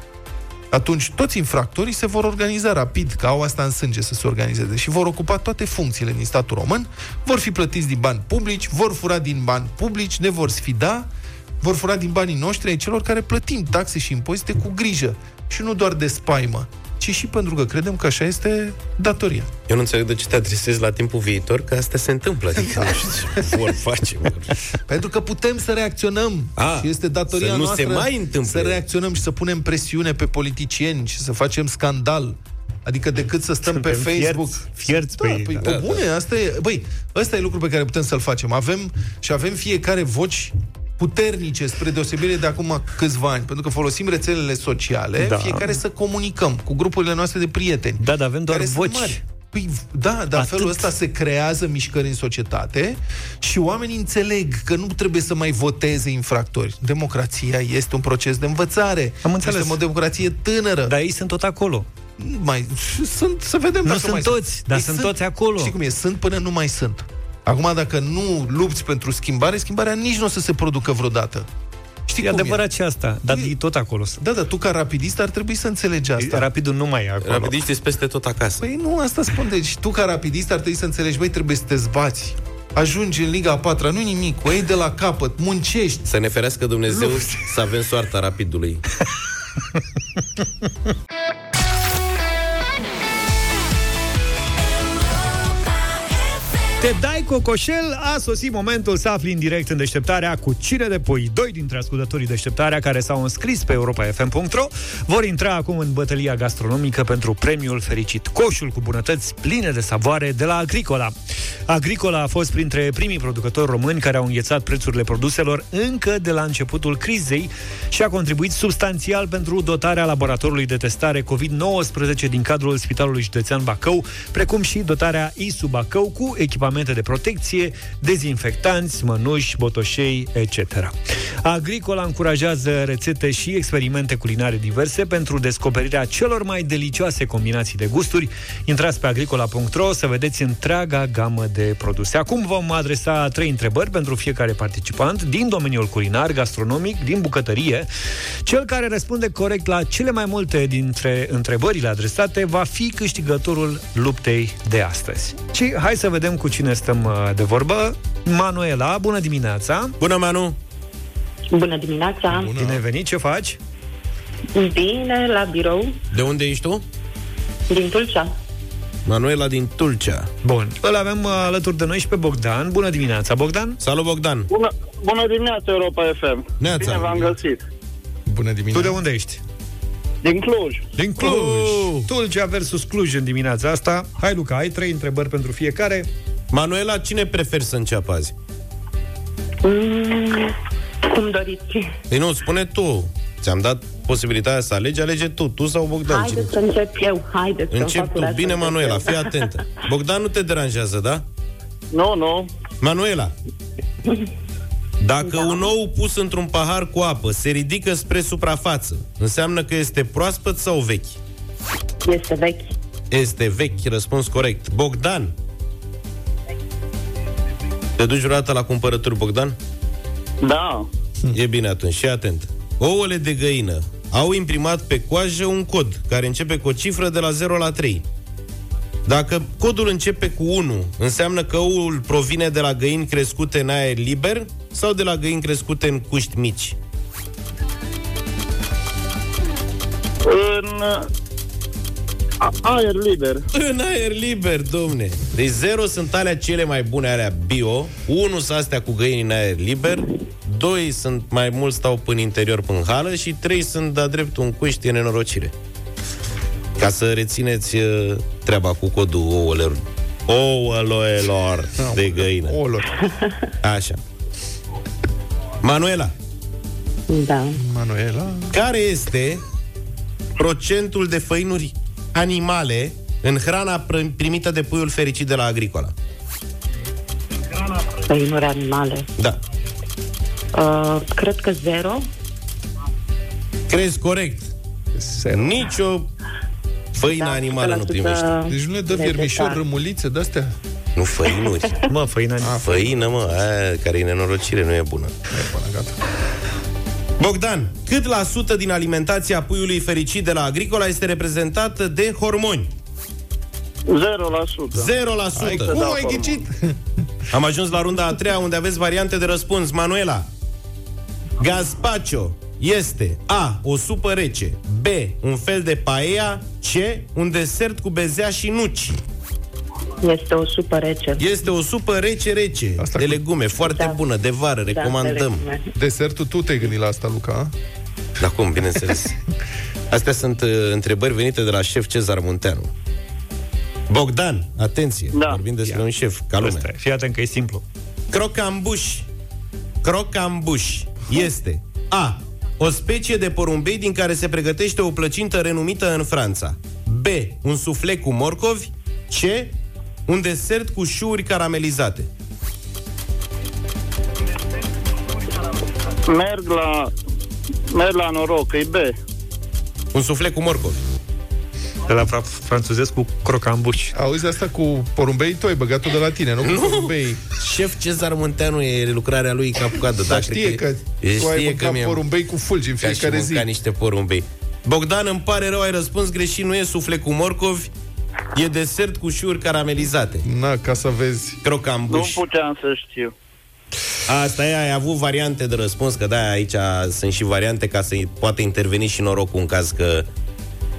atunci toți infractorii se vor organiza rapid, că au asta în sânge să se organizeze și vor ocupa toate funcțiile din statul român, vor fi plătiți din bani publici, vor fura din bani publici, ne vor sfida, vor fura din banii noștri ai celor care plătim taxe și impozite cu grijă și nu doar de spaimă, ci și pentru că credem că așa este datoria. Eu nu înțeleg de ce te adresezi la timpul viitor, că asta se întâmplă. Adică nu știu ce vor face. Vor. Pentru că putem să reacționăm A, și este datoria să nu noastră se mai întâmple. să reacționăm și să punem presiune pe politicieni și să facem scandal. Adică decât să stăm pe Suntem Facebook. fierți- fierți da, pe ei, păi, da. pe Da, bune, asta e, băi, ăsta e lucru pe care putem să-l facem. Avem și avem fiecare voci puternice spre deosebire de acum câțiva ani, pentru că folosim rețelele sociale, Da. fiecare să comunicăm cu grupurile noastre de prieteni. Da, dar avem doar care sunt voci. mari. Păi, da, dar Atât. felul ăsta se creează mișcări în societate și oamenii înțeleg că nu trebuie să mai voteze infractori. Democrația este un proces de învățare. Am înțeles. Este o democrație tânără. Dar ei sunt tot acolo. Nu mai sunt, să vedem Nu dacă sunt mai toți, dar sunt toți acolo. Știi cum e? Sunt până nu mai sunt. Acum, dacă nu lupți pentru schimbare, schimbarea nici nu o să se producă vreodată. Știi E cum adevărat și asta, dar e tot acolo. Da, dar tu ca rapidist ar trebui să înțelegi asta. Rapidul nu mai e acolo. Rapidiștii sunt peste tot acasă. Păi nu, asta spun. Deci tu ca rapidist ar trebui să înțelegi, băi, trebuie să te zbați. Ajungi în Liga a patra, nu nimic, o iei de la capăt, muncești. Să ne ferească Dumnezeu Lupți. să avem soarta rapidului. Te dai cocoșel, a sosit momentul să afli în direct în deșteptarea cu cine de pui. Doi dintre ascultătorii deșteptarea care s-au înscris pe europa.fm.ro vor intra acum în bătălia gastronomică pentru premiul fericit. Coșul cu bunătăți pline de savoare de la Agricola. Agricola a fost printre primii producători români care au înghețat prețurile produselor încă de la începutul crizei și a contribuit substanțial pentru dotarea laboratorului de testare COVID-19 din cadrul Spitalului Județean Bacău, precum și dotarea ISU Bacău cu echipamente de protecție, dezinfectanți, mănuși, botoșei, etc. Agricola încurajează rețete și experimente culinare diverse pentru descoperirea celor mai delicioase combinații de gusturi. Intrați pe agricola.ro să vedeți întreaga gamă de produse. Acum vom adresa trei întrebări pentru fiecare participant din domeniul culinar, gastronomic, din bucătărie. Cel care răspunde corect la cele mai multe dintre întrebările adresate va fi câștigătorul luptei de astăzi. Și hai să vedem cu cine stăm uh, de vorbă. Manuela, bună dimineața! Bună, Manu! Bună dimineața! Bună. Bine venit, ce faci? Bine, la birou, De unde ești tu? din Tulcea. Manuela din Tulcea. Bun. Îl avem uh, alături de noi și pe Bogdan. Bună dimineața, Bogdan! Salut, Bogdan! Bună, bună dimineața, Europa FM. Neața. Bine v-am găsit. Bună Tu dimineața. de unde ești? Din Cluj. Din Cluj! Oh! Tulcea versus Cluj în dimineața asta. Hai, Luca, ai trei întrebări pentru fiecare. Manuela, cine preferi să înceapă azi? Mm, cum doriți. Păi nu, spune tu. Ți-am dat posibilitatea să alegi, alege tu, tu sau Bogdan. Haideți să încep eu. Haideți să-mi Încep fac tu. curaj Bine, să încep Manuela, eu. fii atentă. Bogdan nu te deranjează, da? Nu, nu. Manuela, dacă un ou pus într-un pahar cu apă se ridică spre suprafață, înseamnă că este proaspăt sau vechi? Este vechi. Este vechi, răspuns corect. Bogdan, te duci vreodată la cumpărături, Bogdan? Da. E bine atunci, și atent. Ouăle de găină au imprimat pe coajă un cod care începe cu o cifră de la 0 la 3. Dacă codul începe cu 1, înseamnă că oul provine de la găini crescute în aer liber sau de la găini crescute în cuști mici? În a- aer liber. În aer liber, domne. Deci 0 sunt alea cele mai bune, alea bio, 1 sunt astea cu găini în aer liber, 2 sunt mai mult stau până interior, până în hală și 3 sunt de-a dreptul în cuști, e nenorocire. Ca să rețineți uh, treaba cu codul ouălor, ouăloelor de găină. Ouălor. Așa. Manuela, Da. Manuela. care este procentul de făinuri animale în hrana pr- primită de puiul fericit de la Agricola? Făinuri animale. Da. Uh, cred că zero. Crezi corect. Nici o făină Da, animală nu 100% primește. Deci nu le dă necesar. viermișor, rămulițe de-astea? Nu făinuri. Mă, făina... A, făină, mă, aia care e nenorocire, nu e bună. Bogdan, cât la sută din alimentația puiului fericit de la Agricola este reprezentată de hormoni? 0%. 0%. Ai, da, cum ai formă. ghicit? Am ajuns la runda a treia unde aveți variante de răspuns. Manuela, gazpacho este A. O supă rece B. Un fel de paella C. Un desert cu bezea și nuci Este o supă rece. Este o supă rece-rece Asta De cu- legume, foarte Da. bună, de vară, Da, recomandăm de legume. Desertul, tu te-ai gândit la asta, Luca? Da, cum, bineînțeles Astea sunt uh, întrebări venite de la șef Cezar Munteanu Bogdan, atenție, Da. vorbim despre un șef, ca lumea Asta e. Fii atent că e simplu. Crocambuș. Crocambuș este A. O specie de porumbei din care se pregătește o plăcintă renumită în Franța. B. Un suflet cu morcovi. C. Un desert cu șuri caramelizate. Merg la... Merg la noroc, e B. Un suflet cu morcovi. De la fra- franțuzesc cu crocambuci. Auzi asta cu porumbei, tu ai băgat-o de la tine, nu? Cu porumbei. Șef Cezar Munteanu e lucrarea lui cap-coadă. Dar știe că tu ai mâncat mi-e- porumbei cu fulgi în Ca și fiecare zi. mânca niște porumbei. Bogdan, îmi pare rău, ai răspuns greșit, nu e sufle cu morcovi, e desert cu șiuri caramelizate. Na, ca să vezi. Crocambuș. Nu puteam să știu. Asta e, ai avut variante de răspuns, că da, aici sunt și variante ca să poate interveni și norocul în caz că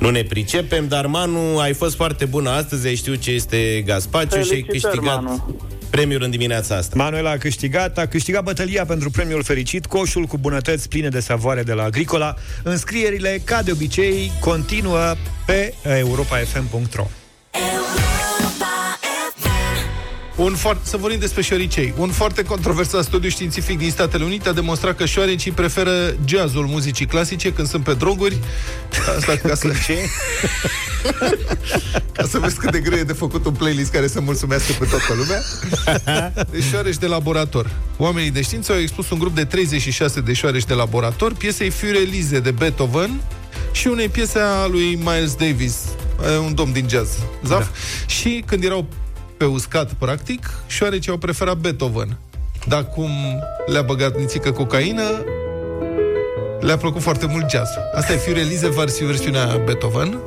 nu ne pricepem, dar Manu, ai fost foarte bună astăzi, ai știut ce este gazpacio și ai Felicitări, câștigat Manu. premiul în dimineața asta. Manuela a câștigat, a câștigat bătălia pentru premiul fericit, coșul cu bunătăți pline de savoare de la Agricola. Înscrierile, ca de obicei, continuă pe europafm.ro. Un foarte, să vorbim despre șoricei. Un foarte controversat studiu științific din Statele Unite a demonstrat că șoarecii preferă jazzul muzicii clasice când sunt pe droguri. Asta ca să... Ce? ca să vezi cât de greu e de făcut un playlist care să mulțumească pe toată lumea. Deci șoareci de laborator. Oamenii de știință au expus un grup de 36 de șoareci de laborator piesei Fiure Lize de Beethoven și unei piese a lui Miles Davis, eh, un domn din jazz, Zaf. Da. Și când erau pe uscat, practic, șoarecii au preferat Beethoven. Dar cum le-a băgat nițică cocaină, le-a plăcut foarte mult jazz. Asta e Fiure Lize versi- versiunea Beethoven.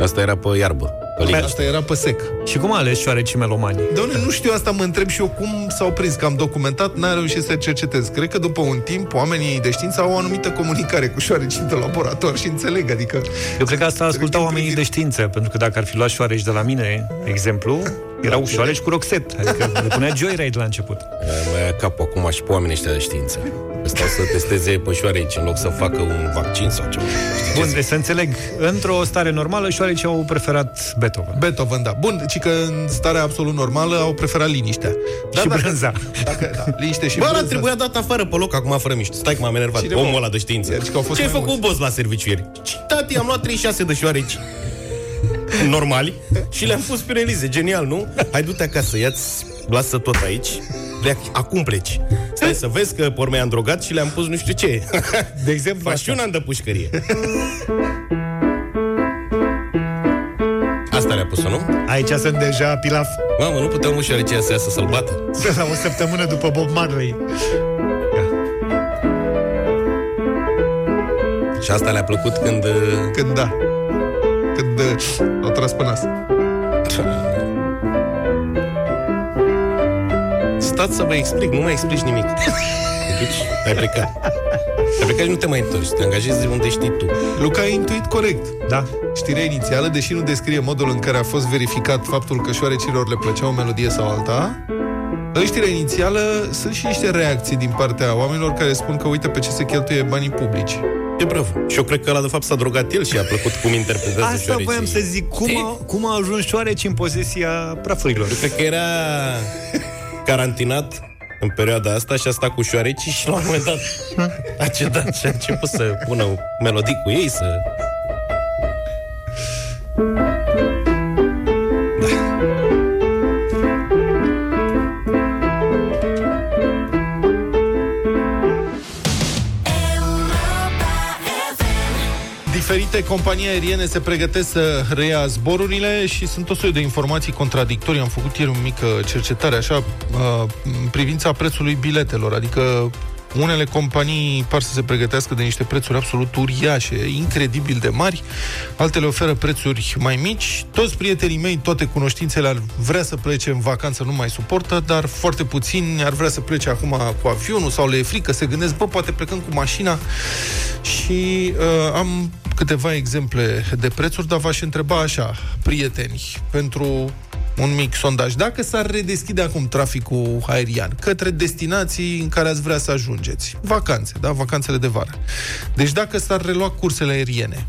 Asta era pe iarbă. Pe liniște. Asta era pe sec. Și cum a ales șoarecii melomani? Doamne, nu știu asta, mă întreb și eu cum s-au prins, că am documentat, n-am reușit să cercetez. Cred că după un timp, oamenii de știință au o anumită comunicare cu șoarecii de laborator și înțeleg, adică... Eu cred că asta ascultau oamenii de știință, pentru că dacă ar fi luat șoareci de la mine, exemplu, erau șoareci cu roxet. Adică le punea Joyride la început. Mai ia capul acum și pe oamenii ăștia de știință. Stau să testeze pe șoareci în loc să facă un vaccin sau ceva. Bun, deci să înțeleg, într-o stare normală, șoarecii au preferat Beethoven. Beethoven, da. Bun, ci că în starea absolut normală au preferat liniștea. Dar și dacă- brânza. Dacă, da, liniște și Bă, ăla brânză. trebuia dat afară pe loc, acum fără mișto. Stai că m-am enervat. Cine, mă? Omul ăla de știință. Zici că au fost Ce ai mai făcut, boss, la serviciu ieri? Ce, Tati, am luat 36 de șoareci normali și le-am pus pe relize. Genial, nu? Hai, du-te acasă, ia-ți, lasă tot aici. Plec, acum pleci. Stai să vezi că pe urmă i-am drogat și le-am pus nu știu ce. De exemplu, Faci și un an de pușcărie. Asta le-a pus-o, nu? Aici sunt deja pilaf. Mamă, nu puteau mușoarecii să iasă să-l bată. La o săptămână după Bob Marley. Și asta le-a plăcut când... uh, Când da. Când uh, au tras pe nas. Stați să vă explic, nu mai explici nimic. Deci, ai plecat. Ai plecat și nu te mai întorci, te angajezi unde știi tu. Luca a intuit corect. Da. Știrea inițială, deși nu descrie modul în care a fost verificat faptul că șoarecilor le plăcea o melodie sau alta, în știrea inițială sunt și niște reacții din partea oamenilor care spun că uite pe ce se cheltuie banii publici. E bravo. Și eu cred că ăla de fapt s-a drogat el și a plăcut cum interpretează Asta șoarecii. voiam să zic, cum a, cum a ajuns șoareci în posesia prafurilor? Cred că era carantinat în perioada asta și a stat cu șoarecii și la un moment dat a cedat și a început să pună melodii cu ei, să... Diferite companii aeriene se pregătesc să reia zborurile și sunt o serie de informații contradictorii. Am făcut ieri o mică cercetare așa uh, în privința prețului biletelor, adică unele companii par să se pregătească de niște prețuri absolut uriașe, incredibil de mari, altele oferă prețuri mai mici. Toți prietenii mei, toate cunoștințele ar vrea să plece în vacanță, nu mai suportă, dar foarte puțini ar vrea să plece acum cu avionul sau le e frică, se gândesc, bă, poate plecăm cu mașina și uh, am câteva exemple de prețuri, dar v-aș întreba așa, prieteni, pentru un mic sondaj. Dacă s-ar redeschide acum traficul aerian către destinații în care ați vrea să ajungeți, vacanțe, da? Vacanțele de vară. Deci dacă s-ar relua cursele aeriene,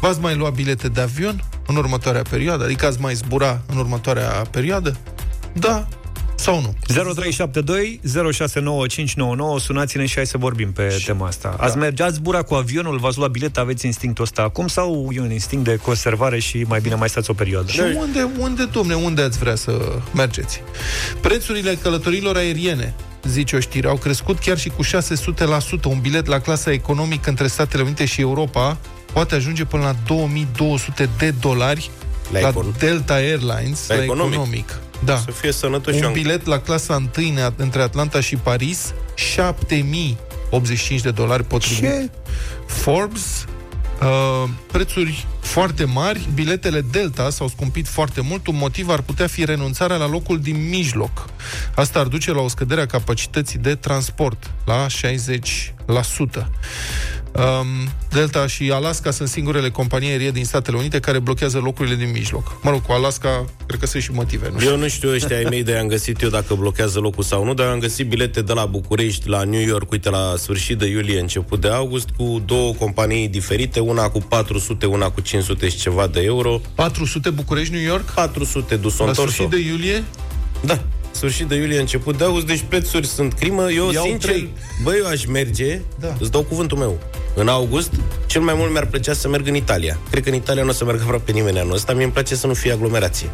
v-ați mai lua bilete de avion în următoarea perioadă? Adică ați mai zbura în următoarea perioadă? Da sau nu? 0372 069599 Sunați-ne și hai să vorbim pe și, tema asta. Ați merge, ați zbura cu avionul, v-ați luat bilet, aveți instinctul ăsta acum sau e un instinct de conservare și mai bine mai stați o perioadă? Și unde, unde, domne, unde ați vrea să mergeți? Prețurile călătorilor aeriene, zice o știre, au crescut chiar și cu 600%. Un bilet la clasa economică între Statele Unite și Europa poate ajunge până la 2200 de dolari La la, econ- Delta Airlines, La la, economic. economic. Da. Să fie sănătos și Un eu. bilet la clasa 1 între Atlanta și Paris, 7085 de dolari potrivit. Ce? Forbes, uh, prețuri foarte mari, biletele Delta s-au scumpit foarte mult, un motiv ar putea fi renunțarea la locul din mijloc. Asta ar duce la o scădere a capacității de transport la 60%. Um, Delta și Alaska sunt singurele companii aeriene din Statele Unite care blochează locurile din mijloc. Mă rog, cu Alaska, cred că sunt și motive. Nu știu. Eu nu știu ăștia ai mei de am găsit eu dacă blochează locul sau nu, dar am găsit bilete de la București la New York, uite, la sfârșit de iulie, început de august, cu două companii diferite, una cu 400, una cu 500 și ceva de euro. 400 București, New York? 400 dus La sfârșit de iulie? Da. Sfârșit de iulie, început de august, deci prețuri sunt crimă. Eu, Iau sincer, trei. bă, eu aș merge, Da. îți dau cuvântul meu. În august, cel mai mult mi-ar plăcea să merg în Italia. Cred că în Italia nu o să meargă aproape nimeni anul ăsta, mie îmi place să nu fie aglomerație.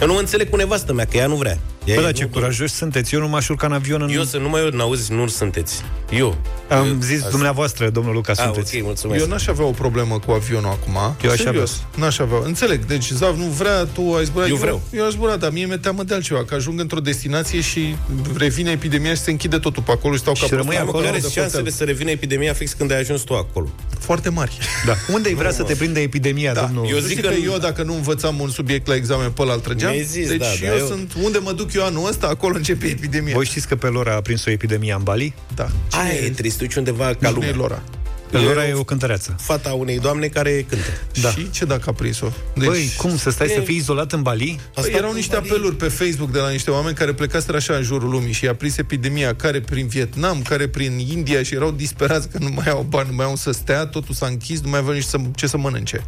Eu nu mă înțeleg cu nevastă mea, că ea nu vrea. Ea Bă, e- dar ce nu- curajoși sunteți. Eu nu m-aș urca în avion în... Eu să nu mai auzi, nu sunteți. Eu. Am Eu- zis Asta- dumneavoastră, domnul Luca, Ah, sunteți. ok, mulțumesc. Eu n-aș avea o problemă cu avionul acum. Eu aș Serios, N-aș avea. Înțeleg. Deci, Zav nu vrea, tu ai zburat. Eu vreau. Eu, eu aș zbura, dar mie mi-e teamă de altceva. Că ajung într-o destinație și revine epidemia și se închide totul pe acolo și stau ca Și rămâi prostul. acolo Mă, Care de sunt șansele hotel. să revină epidemia fix când ai ajuns tu acolo? Foarte mari. Da. Unde ai vrea să te prindă epidemia, Da. domnul? Eu Eu zic zic că că, nu- eu, dacă nu învățam un subiect la examen pe ăla, îl trăgeam. Mi-ai zis, deci da, eu, dar eu- sunt... Unde mă duc eu anul ăsta, acolo începe epidemia. Voi știți că pe Lora a prins o epidemie în Bali? Da. Aia e tristuci undeva ca Cine e lumea. Lora? Pe Eu- Lora e o cântăreață. Fata unei doamne care cântă. Da. Și ce dacă a prins-o? Deci... Băi, cum să stai să fii izolat în Bali? Păi, erau niște apeluri pe Facebook de la niște oameni care plecaseră așa în jurul lumii și i-a prins epidemia, care prin Vietnam, care prin India și erau disperați că nu mai au bani, nu mai au să stea, totul s-a închis, nu mai aveau nici să, ce să mănânce.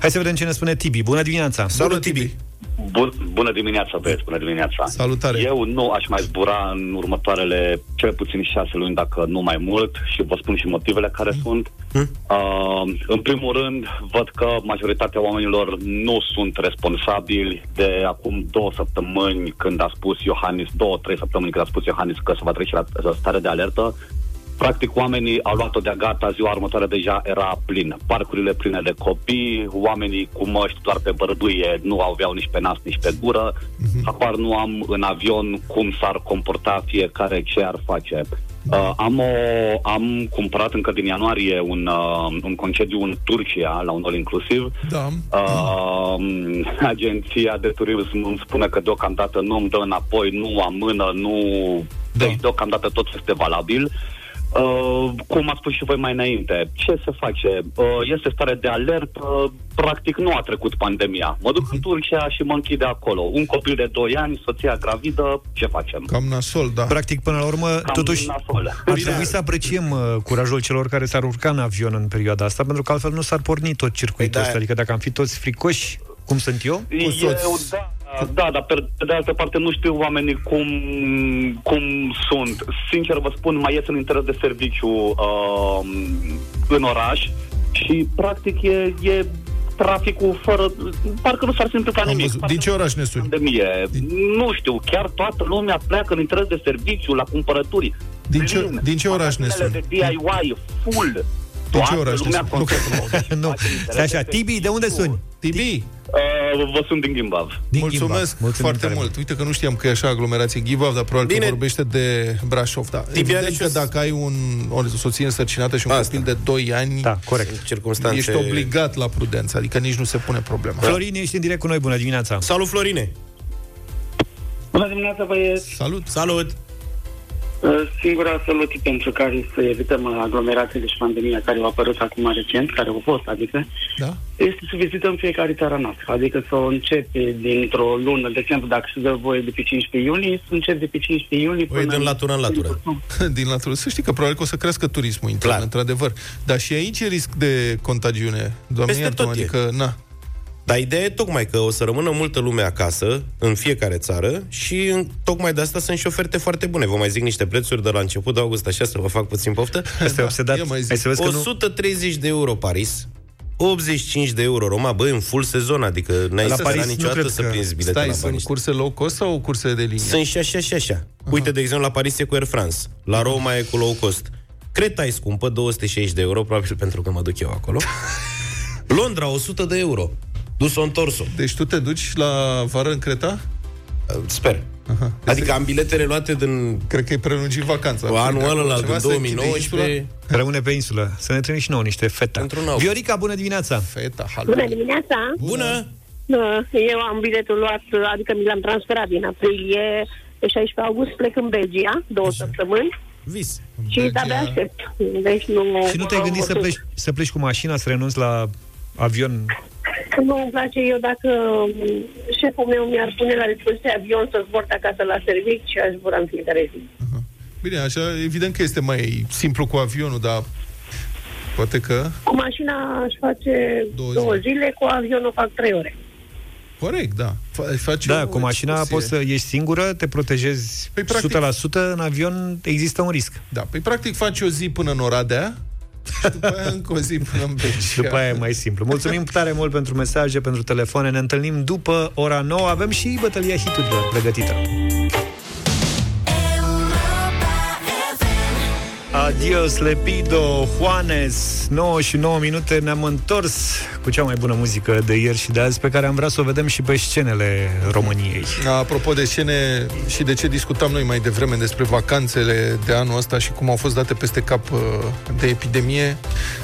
Hai să vedem ce ne spune Tibi. Bună dimineața! Salut, Tibi! Bun, bună dimineața, băieți, bună dimineața. Salutare! Eu nu aș mai zbura în următoarele cel puțin șase luni, dacă nu mai mult, și vă spun și motivele care sunt. Uh, în primul rând, văd că majoritatea oamenilor nu sunt responsabili de acum două săptămâni când a spus Iohannis, două, trei săptămâni când a spus Iohannis că se va trece la la stare de alertă. Practic, oamenii au luat-o de gata, ziua următoare deja era plin. Parcurile pline de copii, oamenii cu măști doar pe bărbâie nu aveau nici pe nas, nici pe gură. Apar nu am în avion cum s-ar comporta fiecare, ce ar face. Uh, am, o, am cumpărat încă din ianuarie un, uh, un concediu în Turcia, la un all inclusiv. Da. Uh, agenția de turism îmi spune că deocamdată nu îmi dă înapoi, nu amână, nu... Da. Deci deocamdată tot este valabil. Uh, cum a spus și voi mai înainte, ce se face? Uh, este stare de alertă, practic nu a trecut pandemia. Mă duc în Turcia și mă închide acolo. Un copil de 2 ani, soția gravidă, ce facem? Cam nasol, da. Practic, până la urmă, Cam totuși, nasol. ar trebui să apreciem uh, curajul celor care s-ar urca în avion în perioada asta, pentru că altfel nu s-ar porni tot circuitul Păi da. ăsta. Adică dacă am fi toți fricoși, cum sunt eu, Eu, da, da, dar pe, pe de altă parte nu știu oamenii cum, cum sunt. Sincer vă spun, mai ies în interes de serviciu uh, în oraș și practic e, e traficul fără... Parcă nu s-ar întâmpla Am nimic. văzut. Parcă Din ce oraș ne suni? pandemie. Nu știu, chiar toată lumea pleacă în interes de serviciu, la cumpărături. Din ce, Plin. din ce oraș ne Magazinele suni? de DIY, full. Din ce Toată oraș ne lumea suni? consumă. nu. Stai așa, Tibi, de unde suni? Tibi, Uh, vă sunt din Gimbav. Din mulțumesc Gimbav. Mulțumim foarte tare mult. Uite că nu știam că e așa aglomerație Ghivav, dar probabil Bine. că vorbește de Brașov. Da. Tibi are Evident și că o- dacă ai un, o soție însărcinată și un Asta. copil de 2 ani, Da, corect. În circunstanțe... ești obligat la prudență, adică nici nu se pune problema. Florin, ești în direct cu noi, bună dimineața! Salut, Florine! Bună dimineața, băieți! Salut! Salut! Uh, Singura soluție pentru care să evităm aglomerațiile și pandemia care au apărut acum recent, care au fost, adică, Da? este să vizităm fiecare țara noastră. Adică să o începe dintr-o lună, de exemplu, dacă se dă voie de pe 15 iunie, să începe de pe 15 iunie Păi din latură în latură. Din latură. Să știi că probabil că o să crească turismul intern, Clar. într-adevăr. Dar și aici e risc de contagiune. Doamne, Peste iartă tot e. adică, na. Dar ideea e tocmai că o să rămână multă lume acasă, în fiecare țară, și în, tocmai de asta sunt și oferte foarte bune. Vă mai zic niște prețuri de la început de august, așa să vă fac puțin poftă. Asta e obsedat. ia mai zi. Hai să vezi că nu... 130 de euro Paris, 85 de euro Roma, băi, în full sezon, adică n-ai La să Paris Paris nu niciodată cred să că- prinzi bilete Stai, la sunt Paris. curse low cost sau curse de linie? Sunt și așa și așa. Uite, de exemplu, la Paris e cu Air France, la Roma e cu low cost. Creta e scumpă, 260 de euro, probabil pentru că mă duc eu acolo. Londra, 100 de euro. Dus-o întors-o. Deci tu te duci la vară în Creta? Sper. Aha. Adică am biletele luate din... Cred că e prelungit vacanța. Anul ăla, Ceva din se 2019. Rămâne pe insulă. Să ne trimiți și nouă niște feta. Viorica, bună dimineața! Feta, Bună dimineața! Bună! Eu am biletul luat, adică mi l-am transferat din aprilie, pe 16 august plec în Belgia, două săptămâni. Vis. Și de-abia aștept. Deci nu... Și nu te-ai gândit să pleci, să pleci cu mașina, să renunți la avion? Nu îmi place eu dacă m, șeful meu mi-ar pune la dispoziție avion să zbor de acasă la serviciu și aș zbura în fiecare zi. Bine, așa, evident că este mai simplu cu avionul, dar poate că... Cu mașina aș face două, două zile, cu avionul fac trei ore. Corect, da. Fa- faci Da, o cu mașina excursie. poți să ieși singură, te protejezi Păi, practic- 100%, în avion există un risc. Da, păi practic faci o zi până în Oradea și după aia încă o zi până în Belgia. După aia e mai simplu. Mulțumim tare mult pentru mesaje, pentru telefoane. Ne întâlnim după ora 9. Avem și bătălia hiturilor pregătită. Adios, Lepido, Juanes 9 și 9 minute Ne-am întors cu cea mai bună muzică de ieri și de azi Pe care am vrea să o vedem și pe scenele României Apropo de scene și de ce discutam noi mai devreme despre vacanțele de anul ăsta și cum au fost date peste cap uh, de epidemie,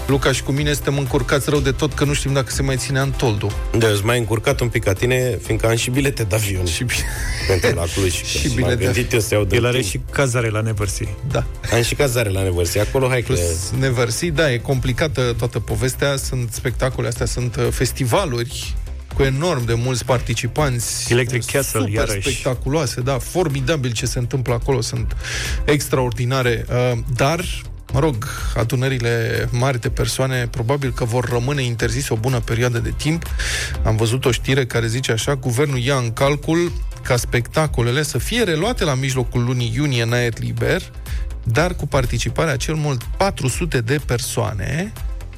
Luca și cu mine suntem încurcați rău de tot că nu știm dacă se mai ține Antoldu. Da, eu sunt mai încurcat un pic ca tine, fiindcă am și bilete de avion. Și bine. Pentru la Cluj. Și M-am bilete. gândit eu să iau de El are timp. și cazare la Neversea Da. Am și cazare la Neversea. Acolo, hai că... Plus Neversea, da, e complicată toată povestea, sunt spectacole astea, sunt uh, festivaluri cu enorm de mulți participanți. Electric Castle, super iarăși. spectaculoase, da, formidabil ce se întâmplă acolo, sunt extraordinare, uh, dar Mă rog, adunările mari de persoane probabil că vor rămâne interzise o bună perioadă de timp. Am văzut o știre care zice așa, guvernul ia în calcul ca spectacolele să fie reluate la mijlocul lunii iunie în aer liber, dar cu participarea cel mult 400 de persoane,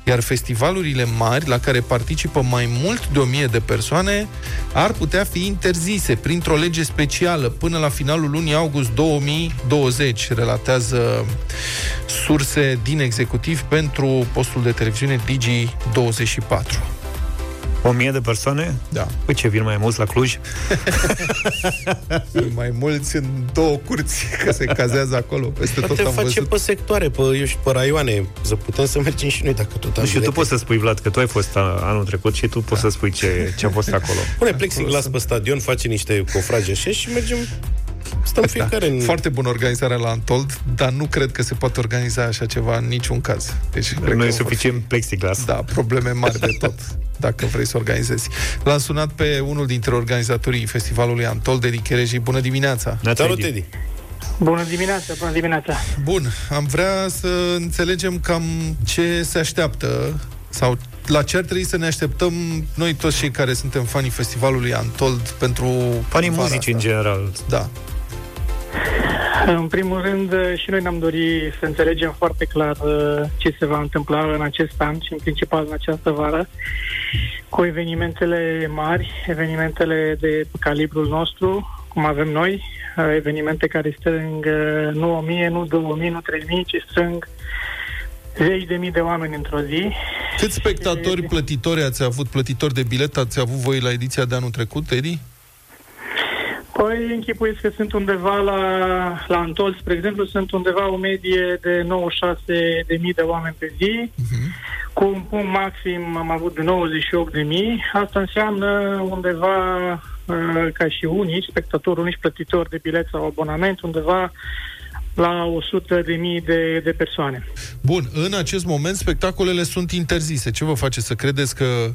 iar festivalurile mari, la care participă mai mult de 1000 de persoane, ar putea fi interzise printr-o lege specială până la finalul lunii august 2020, relatează surse din executiv pentru postul de televiziune Digi24. O mie de persoane? Da. Păi ce, vin mai mulți la Cluj? Sunt mai mulți în două curți, că se cazează acolo. Peste tot Poate am face văzut. pe sectoare, pe, eu știu, pe raioane, să putem să mergem și noi dacă tot am Și tu bilete. poți să spui, Vlad, că tu ai fost a- anul trecut și tu poți să spui ce, ce a fost acolo. Pune plexiglas pe stadion, face niște cofrage așa și mergem Stăm fiecare în... Foarte bună organizarea la Antold, dar nu cred că se poate organiza așa ceva în niciun caz. Deci, cred Nu că e vor suficient plexiglas. Da, probleme mari de tot, dacă vrei să organizezi. L-am sunat pe unul dintre organizatorii festivalului Antold, Edi Chereji. Bună dimineața! Salut, Edi! Bună dimineața, bună dimineața. Bun, am vrea să înțelegem cam ce se așteaptă sau la ce ar trebui să ne așteptăm noi toți cei care suntem fanii festivalului Antold pentru Fanii vara muzicii, în asta. general. Da. În primul rând, și noi ne-am dorit să înțelegem foarte clar uh, ce se va întâmpla în acest an și în principal în această vară cu evenimentele mari, evenimentele de calibrul nostru, cum avem noi, uh, evenimente care strâng uh, nu 1000, nu 2000, nu 3000, ci strâng zeci de mii de oameni într-o zi. Câți spectatori plătitori ați avut, plătitori de bilet ați avut voi la ediția de anul trecut, Edi? Păi închipuiți că sunt undeva la, la Antol, spre exemplu, sunt undeva o medie de 96 de mii de oameni pe zi, cu un punct maxim am avut de 98 de mii. Asta înseamnă undeva, uh, ca și unici, spectatori, unici plătitori de bilet sau abonament, undeva la 100 de mii de, de persoane. Bun, în acest moment spectacolele sunt interzise. Ce vă face să credeți că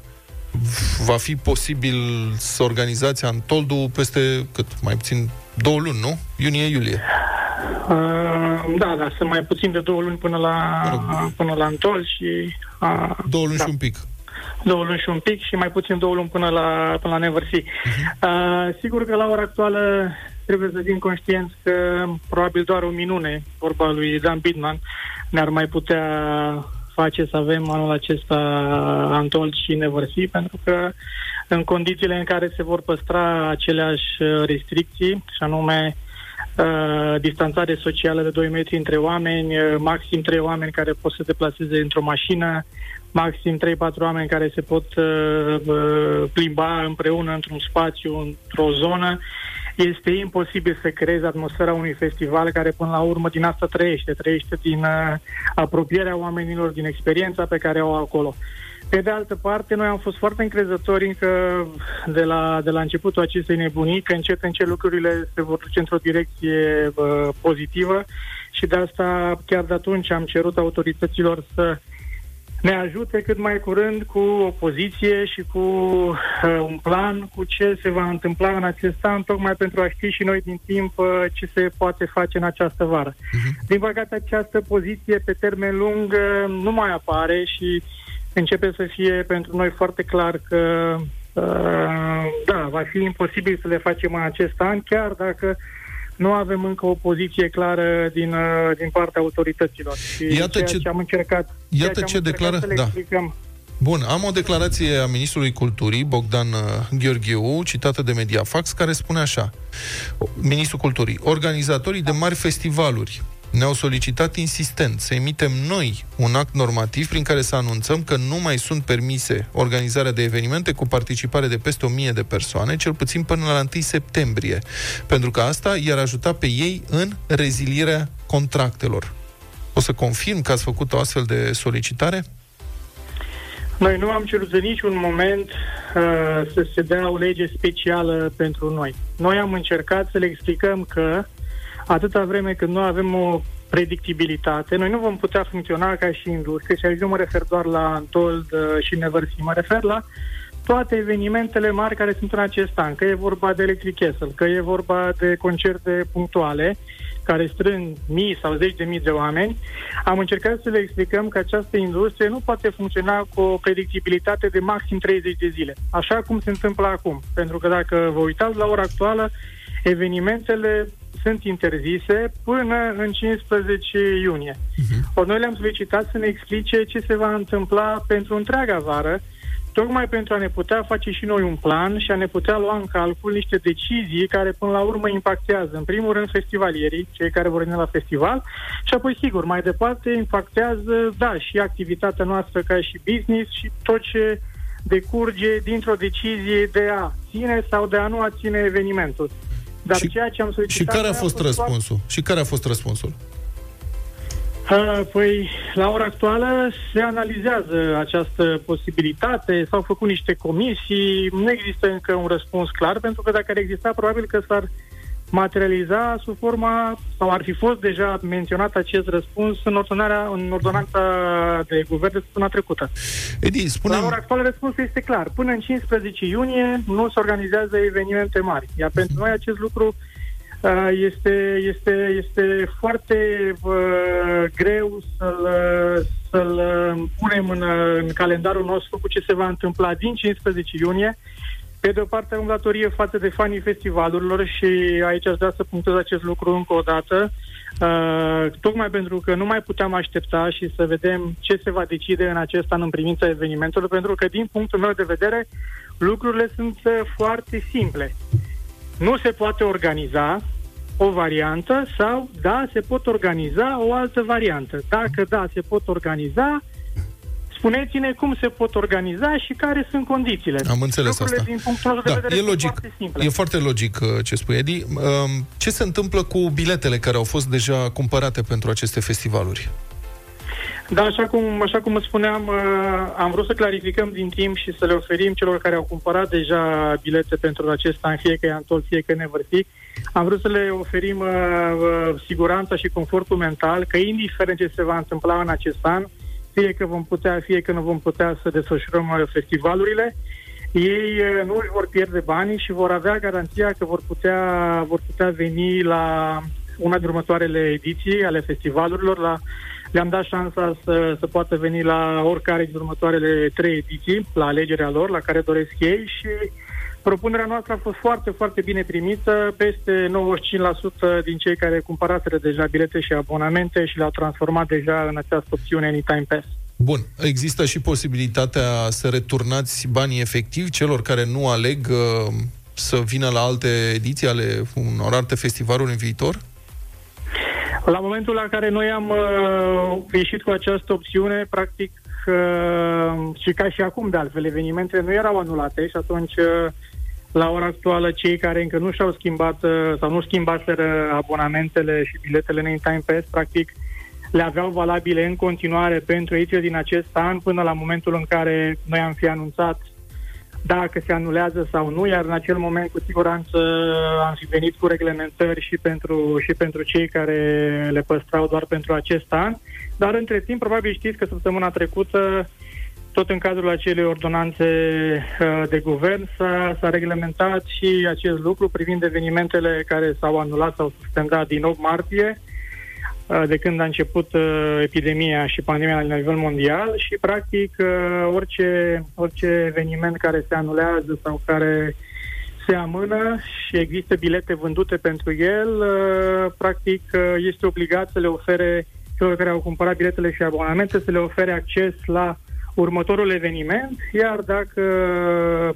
va fi posibil să organizați Antoldu peste, cât, mai puțin, două luni, nu? Iunie-iulie. Uh, da, da, sunt mai puțin de două luni până la, până la Antol și... Uh, Două luni da. și un pic. două luni și un pic și mai puțin două luni până la, până la Neversea. Uh, sigur că la ora actuală trebuie să fim conștienți că probabil doar o minune, vorba lui Dan Bidman, ne-ar mai putea face să avem anul acesta Antol și Neversea, pentru că în condițiile în care se vor păstra aceleași uh, restricții, și anume uh, distanțare socială de 2 metri între oameni, uh, maxim 3 oameni care pot să se deplaseze într-o mașină, maxim 3-4 oameni care se pot uh, uh, plimba împreună într-un spațiu, într-o zonă, este imposibil să creezi atmosfera unui festival care până la urmă din asta trăiește, trăiește din uh, apropierea oamenilor, din experiența pe care o au acolo. Pe de altă parte, noi am fost foarte încrezători încă de la, de la începutul acestei nebunii, că încet încet lucrurile se vor duce într-o direcție uh, pozitivă și de asta chiar de atunci am cerut autorităților să ne ajute cât mai curând cu o poziție și cu uh, un plan cu ce se va întâmpla în acest an, tocmai pentru a ști și noi din timp uh, ce se poate face în această vară. Uh-huh. Din păcate, această poziție pe termen lung uh, nu mai apare și începe să fie pentru noi foarte clar că uh, da, va fi imposibil să le facem în acest an, chiar dacă nu avem încă o poziție clară din, uh, din partea autorităților. Și Iată ceea ce- ce am încercat, Iată ceea ce am încercat declară- să le da. explicăm. Bun, am o declarație a Ministrului Culturii, Bogdan uh, Gheorgheu, citată de Mediafax, care spune așa. Ministrul Culturii, organizatorii de mari festivaluri ne-au solicitat insistent să emitem noi un act normativ prin care să anunțăm că nu mai sunt permise organizarea de evenimente cu participare de peste 1000 de persoane, cel puțin până la 1 septembrie, pentru că asta i-ar ajuta pe ei în rezilierea contractelor. O să confirm că ați făcut o astfel de solicitare? Noi nu am cerut în niciun moment uh, să se dea o lege specială pentru noi. Noi am încercat să le explicăm că atâta vreme când nu avem o predictibilitate, noi nu vom putea funcționa ca și industrie. Și aici nu mă refer doar la Antold uh, și Neversi, mă refer la toate evenimentele mari care sunt în acest an, că e vorba de Electric Castle, că e vorba de concerte punctuale, care strâng mii sau zeci de mii de oameni, am încercat să le explicăm că această industrie nu poate funcționa cu o predictibilitate de maxim 30 de zile, așa cum se întâmplă acum. Pentru că dacă vă uitați la ora actuală, evenimentele sunt interzise până în 15 iunie. Uh-huh. Ori noi le-am solicitat să ne explice ce se va întâmpla pentru întreaga vară, tocmai pentru a ne putea face și noi un plan și a ne putea lua în calcul niște decizii care până la urmă impactează, în primul rând, festivalierii, cei care vor veni la festival, și apoi, sigur, mai departe impactează, da, și activitatea noastră ca și business și tot ce decurge dintr-o decizie de a ține sau de a nu a ține evenimentul. Dar Și- ceea ce am Și solicitat... care a noi fost foarte- răspunsul? Și care a fost răspunsul? Uh, Păi, la ora actuală se analizează această posibilitate, s-au făcut niște comisii, nu există încă un răspuns clar, pentru că dacă ar exista, probabil că s-ar materializa sub forma, sau ar fi fost deja menționat acest răspuns în, ordonarea, în ordonanța de guvern de săptămâna trecută. Edi, spune La ora actuală răspunsul este clar. Până în 15 iunie nu se organizează evenimente mari. Iar pentru noi acest lucru uh, este, este, este foarte uh, greu să-l, să-l uh, punem în, uh, în calendarul nostru cu ce se va întâmpla din 15 iunie. Pe de o parte am datorie față de fanii festivalurilor și aici aș vrea să punctez acest lucru încă o dată. Uh, tocmai pentru că nu mai puteam aștepta și să vedem ce se va decide în acest an în privința evenimentelor, pentru că din punctul meu de vedere lucrurile sunt uh, foarte simple. Nu se poate organiza o variantă sau da, se pot organiza o altă variantă. Dacă da, se pot organiza, spuneți-ne cum se pot organiza și care sunt condițiile. Am înțeles Lucrurile asta. din punctul nostru de Da, vedere e sunt logic. foarte simple. E foarte logic uh, ce spui, Edi. Um, Ce se întâmplă cu biletele care au fost deja cumpărate pentru aceste festivaluri? Da, așa cum, așa cum îți spuneam, uh, am vrut să clarificăm din timp și să le oferim celor care au cumpărat deja bilete pentru acest an, fie că e Antol, fie că Neverthy, am vrut să le oferim uh, uh, siguranța și confortul mental că indiferent ce se va întâmpla în acest an, fie că vom putea, fie că nu vom putea să desfășurăm uh, festivalurile, ei uh, nu își vor pierde banii și vor avea garanția că vor putea, vor putea veni la una din următoarele ediții ale festivalurilor, la le-am dat șansa să, să poată veni la oricare din următoarele trei ediții, la alegerea lor, la care doresc ei și propunerea noastră a fost foarte, foarte bine primită. Peste 95% din cei care cumpăraseră deja bilete și abonamente și le-au transformat deja în această opțiune Anytime Pass. Bun, există și posibilitatea să returnați banii efectivi celor care nu aleg uh, să vină la alte ediții ale unor alte festivaluri în viitor? La momentul la care noi am uh, ieșit cu această opțiune, practic uh, și ca și acum de altfel, evenimentele nu erau anulate și atunci uh, la ora actuală cei care încă nu și-au schimbat uh, sau nu schimbaseră abonamentele și biletele în Time Pass, practic le aveau valabile în continuare pentru ediția din acest an până la momentul în care noi am fi anunțat dacă se anulează sau nu, iar în acel moment cu siguranță am fi venit cu reglementări și pentru, și pentru cei care le păstrau doar pentru acest an. Dar între timp, probabil știți că săptămâna trecută tot în cadrul acelei ordonanțe uh, de guvern s-a, s-a reglementat și acest lucru privind evenimentele care s-au anulat sau suspendat din 8 martie, uh, de când a început uh, epidemia și pandemia la nivel mondial și practic orice, orice eveniment care se anulează sau care se amână și există bilete vândute pentru el, practic este obligat să le ofere celor care au cumpărat biletele și abonamente să le ofere acces la următorul eveniment, iar dacă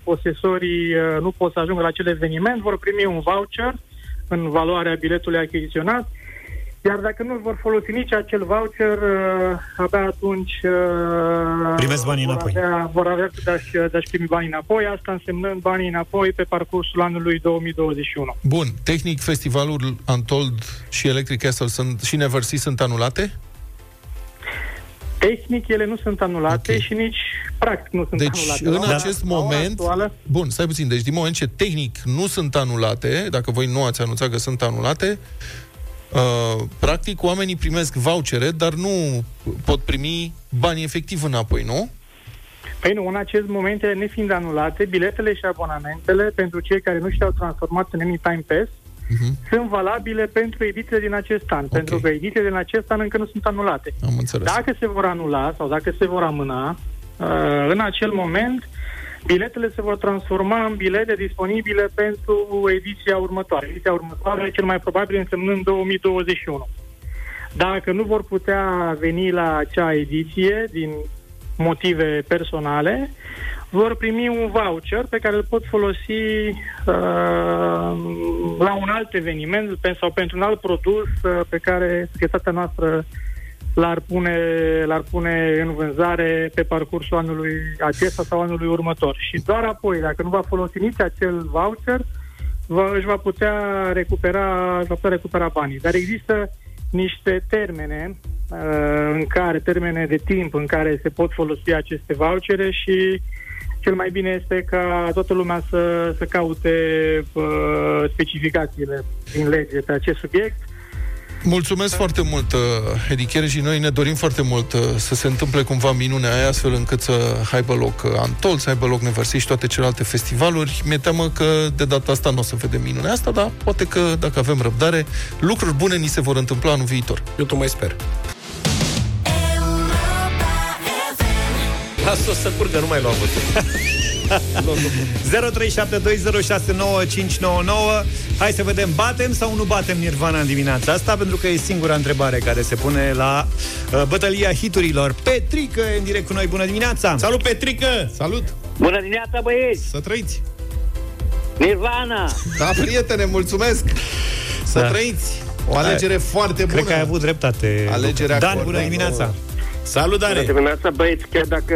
posesorii uh, nu pot să ajungă la acel eveniment, vor primi un voucher în valoarea biletului achiziționat, iar dacă nu vor folosi nici acel voucher, uh, abia atunci uh, Primesc banii vor înapoi. avea, vor avea de-și, de-și primi banii înapoi, asta însemnând banii înapoi pe parcursul anului 2021. Bun, tehnic festivalul Untold și Electric Castle sunt, și Neversea sunt anulate? Tehnic, ele nu sunt anulate okay. și nici practic nu sunt Deci, anulate. în La ora- acest la ora moment... actuală, Bun, stai puțin. Deci, din moment ce tehnic nu sunt anulate, dacă voi nu ați anunțat că sunt anulate, uh, practic oamenii primesc vouchere, dar nu pot primi banii efectiv înapoi, nu? Păi nu, în acest moment, ele nefiind anulate, biletele și abonamentele pentru cei care nu și-au transformat în Anytime Pass uh-huh. sunt valabile pentru edițiile din acest an, okay. pentru că edițiile din acest an încă nu sunt anulate. Am înțeles. Dacă se vor anula sau dacă se vor amâna, uh, în acel moment, biletele se vor transforma în bilete disponibile pentru ediția următoare. Ediția următoare, cel mai probabil, însemnând 2021. Dacă nu vor putea veni la acea ediție din motive personale, vor primi un voucher pe care îl pot folosi uh, la un alt eveniment pe- sau pentru un alt produs uh, pe care societatea noastră l-ar pune, l-ar pune în vânzare pe parcursul anului acesta sau anului următor. Și doar apoi, dacă nu va folosi nici acel voucher, va, își va putea recupera, va putea recupera banii. Dar există niște termene uh, în care, termene de timp în care se pot folosi aceste vouchere și cel mai bine este ca toată lumea să, să caute uh, specificațiile din lege pe acest subiect. Mulțumesc foarte mult, uh, Edi Chier, și noi ne dorim foarte mult uh, să se întâmple cumva minunea aia, astfel încât să aibă loc uh, Antol, să aibă loc Neversea și toate celelalte festivaluri. Mi-e teamă că de data asta nu o să vedem minunea asta, dar poate că, dacă avem răbdare, lucruri bune ni se vor întâmpla anul viitor. Eu tot mai sper. Lasă-o să curgă, nu mai lua votul. 0372069599 Hai să vedem, batem sau nu batem Nirvana în dimineața asta? Pentru că e singura întrebare care se pune la uh, bătălia hiturilor. Petrică e în direct cu noi, bună dimineața! Salut, Petrică! Salut! Bună dimineața, băieți! Să trăiți! Nirvana! Da, prietene, mulțumesc! Să Da. trăiți! O alegere foarte bună! Cred că ai avut dreptate. Alegerea Dan, acordată. bună dimineața! Salut, Bună dimineața, băieți, chiar dacă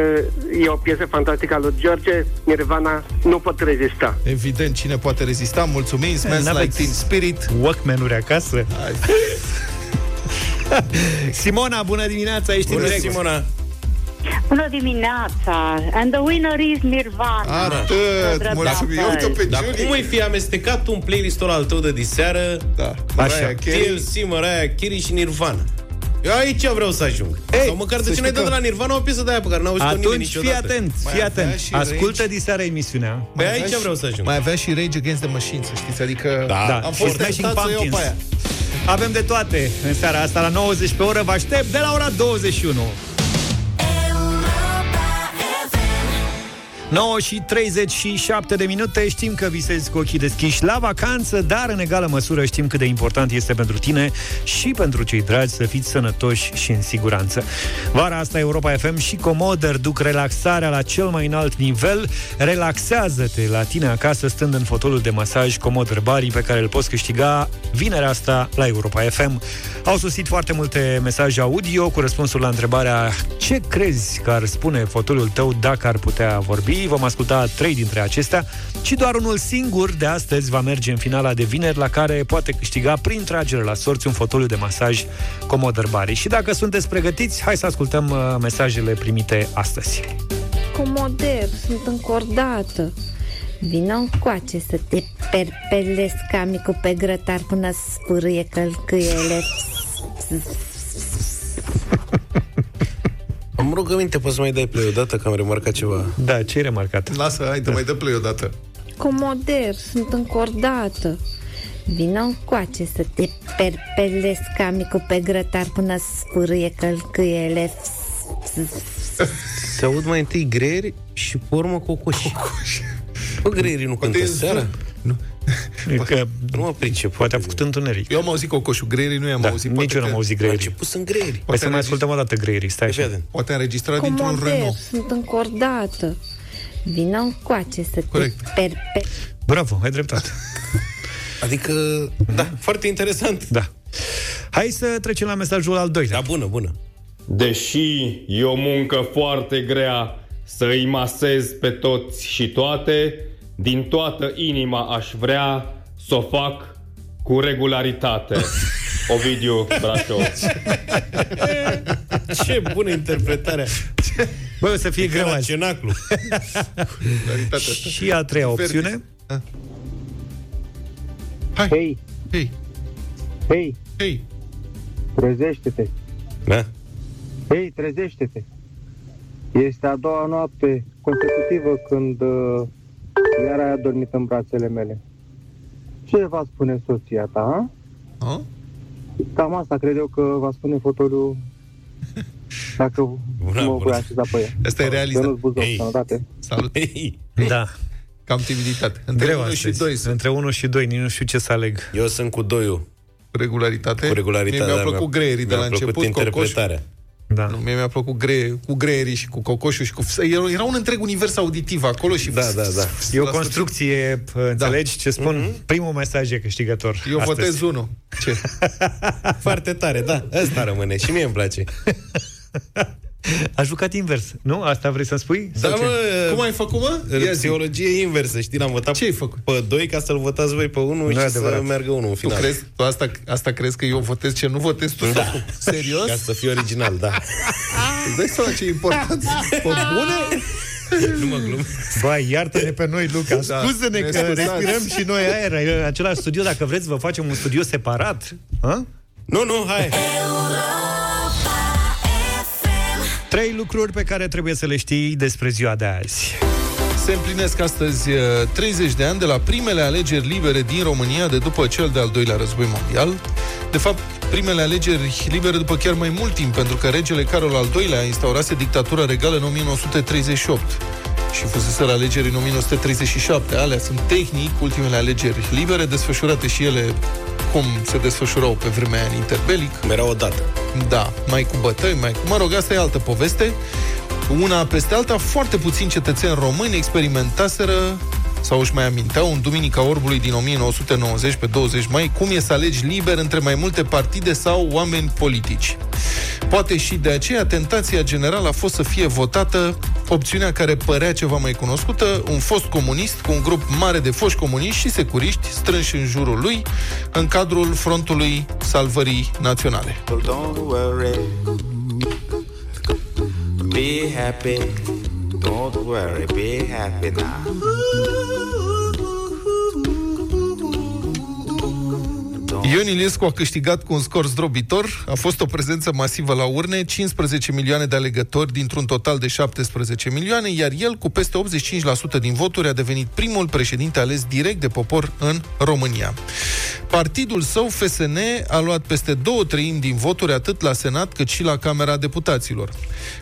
e o piesă fantastică a lui George, Nirvana nu pot rezista. Evident, cine poate rezista? Mulțumim, Smells Like N-aveți Teen Spirit. Walkman-uri acasă? Simona, bună dimineața, ești Bună, în direct. Simona! Bună dimineața! And the winner is Nirvana. Atât, mulțumim. Eu uite pe Dar Julie. cum ai fi amestecat un playlist-ul al tău de diseară? Da. Așa. Mariah Carey. TLC, Mariah Carey și Nirvana. Eu aici vreau să ajung. Ei, Sau măcar să de ce știi nu ai dat că- de la Nirvana o piesă de aia pe care n-au auzit-o nimeni Atunci fii niciodată. atent, Mai fii avea atent. și Ascultă Rage. diseară emisiunea. Pe Mai aici avea și- vreau să ajung. Mai avea și Rage Against the Machine, să știți, adică Da. Da, am și fost Smashing tentat să iau Pumpkins. pe aia. Avem de toate în seara asta la 90 pe oră. Vă aștept de la ora 21. 9 și 37 de minute. Știm că visezi cu ochii deschiși la vacanță Dar în egală măsură știm cât de important este pentru tine Și pentru cei dragi să fiți sănătoși și în siguranță. Vara asta Europa FM și Comoder duc relaxarea la cel mai înalt nivel. Relaxează-te la tine acasă stând în fotolul de masaj Comoder Bari Pe care îl poți câștiga vinerea asta la Europa FM Au susit foarte multe mesaje audio Cu răspunsuri la întrebarea Ce crezi că ar spune fotolul tău dacă ar putea vorbi Vom asculta trei dintre acestea și doar unul singur de astăzi va merge în finala de vineri la care poate câștiga prin tragere la sorți un fotoliu de masaj Comoder Bari. Și dacă sunteți pregătiți, hai să ascultăm uh, mesajele primite astăzi. Comoder, sunt încordată. Vino încoace să te perpelesc amicul pe grătar până sfârâie călcâiele. Am rugăminte, poți să mai dai play odată, că am remarcat ceva. Da, ce ai remarcat? Lasă, hai, te mai dă play odată. Comoder, sunt încordată. Vino încoace să te perpelesc amicul pe grătar până sfârâie călcâiele. Se aud mai întâi greieri și pe urmă cocoși. Cocoși. Bă, greierii nu cântă seara? Nu. Că, nu mă pricep. Poate a făcut întuneric. Eu am auzit cocoșul, greierii nu i-am Da, auzit. nici eu n-am că- auzit greierii. Ce pus în greieri? Hai să mai ascultăm o dată greierii, stai așa. Poate a înregistrat dintr-un Comoder, Renault. sunt încordată. Vino încoace să Corect. te perpe... Bravo, ai dreptate. Adică, da, foarte interesant. Da. Hai să trecem la mesajul al doilea. Da, bună, bună. Deși e o muncă foarte grea să îi masez pe toți și toate, din toată inima aș vrea să o fac cu regularitate. Ovidiu Brașov. Ce bună interpretare. Bă, o să fie greu azi. Cenaclu. Și a treia opțiune. Hai. Hei, Hei, hei, hei. trezește-te. Da? Hei, trezește-te. Este a doua noapte consecutivă când uh, iar ai adormit în brațele mele. Ce va spune soția ta, a? A? Cam asta cred eu că va spune fotoliu dacă Bună, mă bună. voi așeza pe ea. Asta e realizat. Ionuț Buzău, Hei. sănătate. Salut. Hei. Da. Cam timiditate. Între Greu 1 și astăzi. 2 sunt. Între 1 și 2, nici nu știu ce să aleg. Eu sunt cu doiul. Regularitate. Cu regularitate. Mie mi-au da, plăcut greierii de la mi-a plăcut început, interpretarea. Da. Nu, mie mi-a plăcut gre, cu greierii și cu cocoșul și cu... Era, era un întreg univers auditiv acolo și... Da, da, da. E o La construcție, înțelegi ce spun? Primul mesaj e câștigător. sfârșit. Eu astăzi. votez unul. Ce? Foarte tare, da. Asta rămâne. Și mie îmi place. A jucat invers, nu? Asta vrei să spui? Da, Sau ce? mă, Cum ai făcut, mă? Ia zi. Psihologie inversă, știi? L-am votat Ce ai făcut? pe doi ca să-l votați voi pe unul Nu e și adevărat. să meargă unul în Tu final. crezi? Tu asta, asta crezi că eu votez ce nu votez tu? Da. Serios? Ca să fie original, da. Îți dai seama ce e important? Pe bune? Nu mă glum. Băi, iartă-ne pe noi, Luca. Da, Scuze-ne ne că scuzați. respirăm și noi aer în același studio. Dacă vreți, vă facem un studio separat. Ha? Nu, nu, hai. Trei lucruri pe care trebuie să le știi despre ziua de azi. Se împlinesc astăzi uh, 30 de ani de la primele alegeri libere din România de după cel de-al doilea război mondial. De fapt, primele alegeri libere după chiar mai mult timp, pentru că regele Carol al II-lea instaurase dictatura regală în 1938 și fusese la alegeri în 1937. Alea sunt tehnic ultimele alegeri libere, desfășurate și ele cum se desfășurau pe vremea aia în interbelic. Era o dată. Da, mai cu bătăi, mai cu... Mă rog, asta e altă poveste. Una peste alta, foarte puțini cetățeni români experimentaseră sau își mai aminteau în Duminica Orbului din 1990, pe 20 mai, cum e să alegi liber între mai multe partide sau oameni politici. Poate și de aceea tentația generală a fost să fie votată opțiunea care părea ceva mai cunoscută, un fost comunist cu un grup mare de foști comuniști și securiști strânși în jurul lui în cadrul Frontului Salvării Naționale. Don't worry. Be happy. Don't worry. Be happy now. Ion Iliescu a câștigat cu un scor zdrobitor, a fost o prezență masivă la urne, 15 milioane de alegători dintr-un total de 17 milioane, iar el, cu peste 85% din voturi, a devenit primul președinte ales direct de popor în România. Partidul său, FSN, a luat peste două treimi din voturi atât la Senat cât și la Camera Deputaților.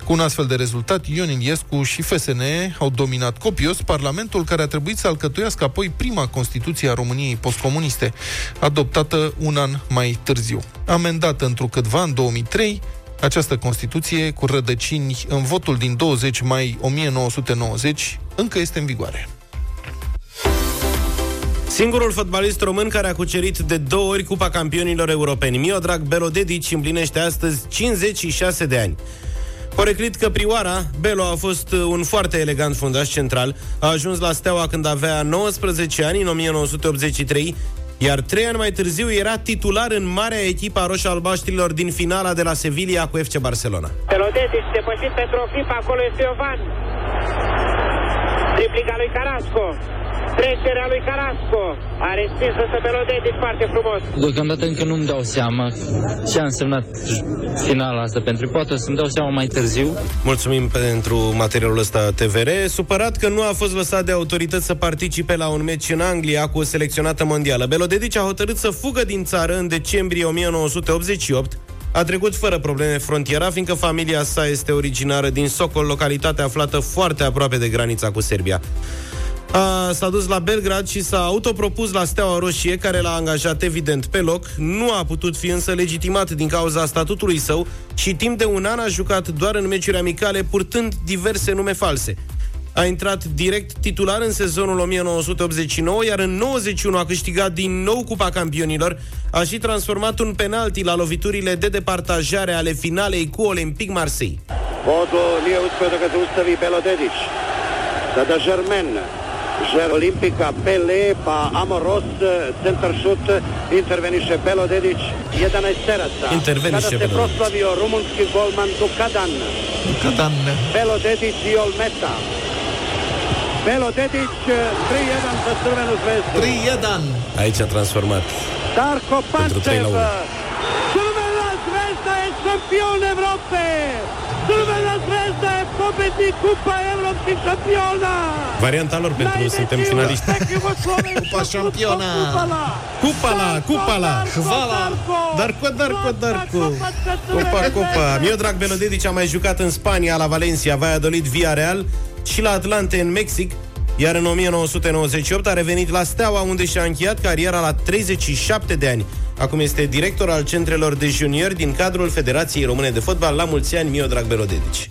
Cu un astfel de rezultat, Ion Iliescu și FSN au dominat copios Parlamentul care a trebuit să alcătuiască apoi prima Constituție a României postcomuniste, adoptată un an mai târziu. Amendată întrucâtva în 2003, această Constituție, cu rădăcini în votul din 20 mai 1990, încă este în vigoare. Singurul fotbalist român care a cucerit de două ori Cupa Campionilor Europeni, Miodrag Belodedici, împlinește astăzi 56 de ani. Poreclit că Prioara, Belo a fost un foarte elegant fundaș central, a ajuns la Steaua când avea 19 ani, în 1983, iar trei ani mai târziu era titular în marea echipa roșo-albaștrilor din finala de la Sevilla cu FC Barcelona. Pelodetici depășit pentru o clipă, acolo este Iovan. Triplica lui Carasco. Trecerea lui Carasco. A respins însă Pelodetici foarte frumos. Deocamdată încă nu-mi dau seama ce a însemnat finala asta pentru poate să-mi dau seama mai târziu. Mulțumim pentru materialul ăsta TVR. Supărat că nu a fost lăsat de autorități să participe la un meci în Anglia cu o selecționată mondială. Belodedici a hotărât să fugă din țară în decembrie 1988 a trecut fără probleme frontiera, fiindcă familia sa este originară din Sokol, localitate aflată foarte aproape de granița cu Serbia. A, s-a dus la Belgrad și s-a autopropus la Steaua Roșie, care l-a angajat evident pe loc. Nu a putut fi însă legitimat din cauza statutului său și timp de un an a jucat doar în meciuri amicale, purtând diverse nume false. A intrat direct titular în sezonul 1989, iar în 91 a câștigat din nou Cupa Campionilor. A și transformat un penalti la loviturile de departajare ale finalei cu Olympique Marseille. Vodu nije uspio da ga zaustavi Belodedić. Sada Žermen. Žer Olimpika, Pele, pa Amoros, centar šut, interveniše Belodedić, 11 teraca. Interveniše Kada se Belodedić. proslavio rumunski golman Dukadan. Dukadan. Belodedić i Olmeta. Belodedić, 3-1 za Crvenu zvezdu. 3-1. Aici a transformat. Darko Pentru trei Pančev. la unu. Crvena zvezda je šampion Evrope. Crvena zvezda je pobednik Kupa evropskih šampiona. Varianta lor pentru suntem finaliști. Kupa šampiona. Cupala, cupala, hvala, Darko, Darko, Darko. Copa, copa. Miodrag Belodedici a mai jucat în Spania, la Valencia, Valladolid, Villarreal și la Atlante, în Mexic, iar în 1998 a revenit la Steaua, unde și-a încheiat cariera la 37 de ani. Acum este director al centrelor de juniori din cadrul Federației Române de Fotbal. La mulți ani, Miodrag Belodedici.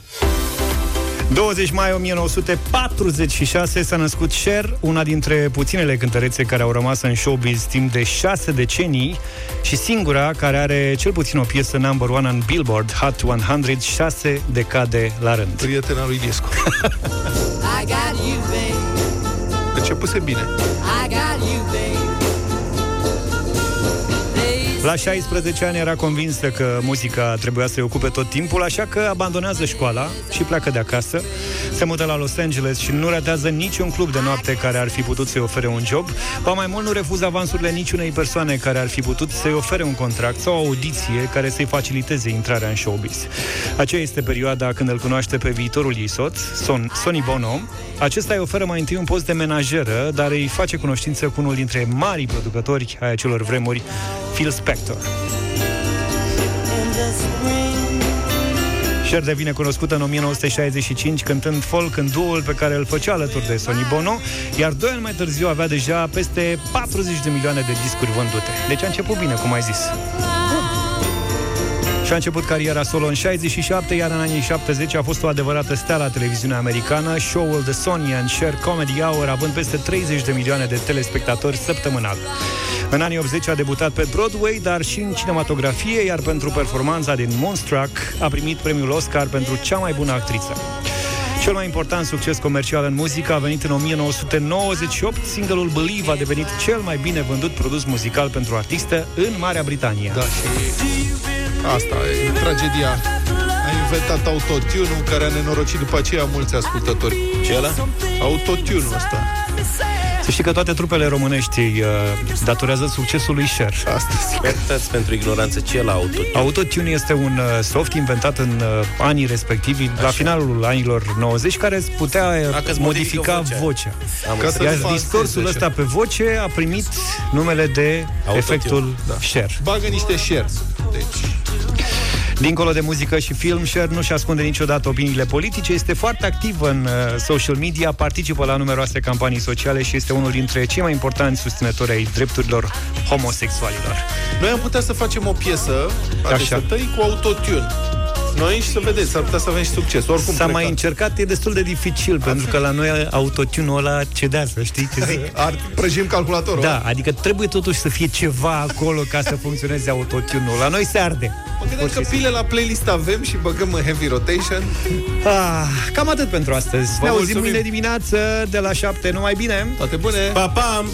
20 mai 1946 s-a născut Cher, una dintre puținele cântărețe care au rămas în showbiz timp de șase decenii și singura care are cel puțin o piesă number one în Billboard Hot 100 șase decade la rând. Prietena lui Iliescu. I got you, babe. Începuse bine. I got you, babe. La 16 ani era convinsă că muzica trebuia să-i ocupe tot timpul, așa că abandonează școala și pleacă de acasă. Se mută la Los Angeles și nu ratează niciun club de noapte care ar fi putut să-i ofere un job. Ba mai mult nu refuză avansurile niciunei persoane care ar fi putut să-i ofere un contract sau o audiție care să-i faciliteze intrarea în showbiz. Aceea este perioada când îl cunoaște pe viitorul ei soț, Son, Sonny Bono. Acesta îi oferă mai întâi un post de menajeră, dar îi face cunoștință cu unul dintre marii producători ai acelor vremuri, Phil Spector. Cher devine cunoscută în 1965 cântând folk în duul pe care îl făcea alături de Sonny Bono, iar doi ani mai târziu avea deja peste 40 de milioane de discuri vândute. Deci a început bine, cum ai zis. Și a început cariera solo în 67, iar în anii 70 a fost o adevărată stea la televiziunea americană, show-ul The Sonny and Cher Comedy Hour, având peste 30 de milioane de telespectatori săptămânal. În anii 80 a debutat pe Broadway, dar și în cinematografie, iar pentru performanța din Moonstruck a primit premiul Oscar pentru cea mai bună actriță. Cel mai important succes comercial în muzică a venit în 1998. Singurul Believe a devenit cel mai bine vândut produs muzical pentru artistă în Marea Britanie. Da, și asta e tragedia. A inventat autotune-ul care a nenorocit după aceea mulți ascultători. Ce ăla? Autotune-ul ăsta. Să știi că toate trupele românești uh, datorează succesului Cher. Astăzi. Iertați pentru ignoranță ce e la auto. Autotune este un uh, soft inventat în uh, anii respectivi, la finalul anilor 90, care îți putea uh, A, că-ți modifica modifică vocea. vocea. Am Ca să Iar nu falseze distorsul așa. ăsta pe voce a primit numele de Autotune. efectul Cher. Bagă niște share. Deci, Dincolo de muzică și film, Cher nu-și ascunde niciodată opiniile politice, este foarte activ în uh, social media, participă la numeroase campanii sociale și este unul dintre cei mai importanti susținători ai drepturilor homosexualilor. noi am putea să facem o piesă a Așa. deșteptării cu autotune. Noi și să vedeți, s-ar putea să avem și succes. Oricum S-a mai plecat. încercat, e destul de dificil, pentru că la noi autotune-ul ăla cedează, știi ce zic? Ar prăjim calculatorul. Da, adică trebuie totuși să fie ceva acolo ca să funcționeze autotune-ul. La noi se arde. Mă gândeam că pile la playlist avem și băgăm în heavy rotation. Ah, cam atât pentru astăzi. Vă ne auzim mulțumim. mâine dimineață de la 7. Numai bine! Toate bune! Pa, pa!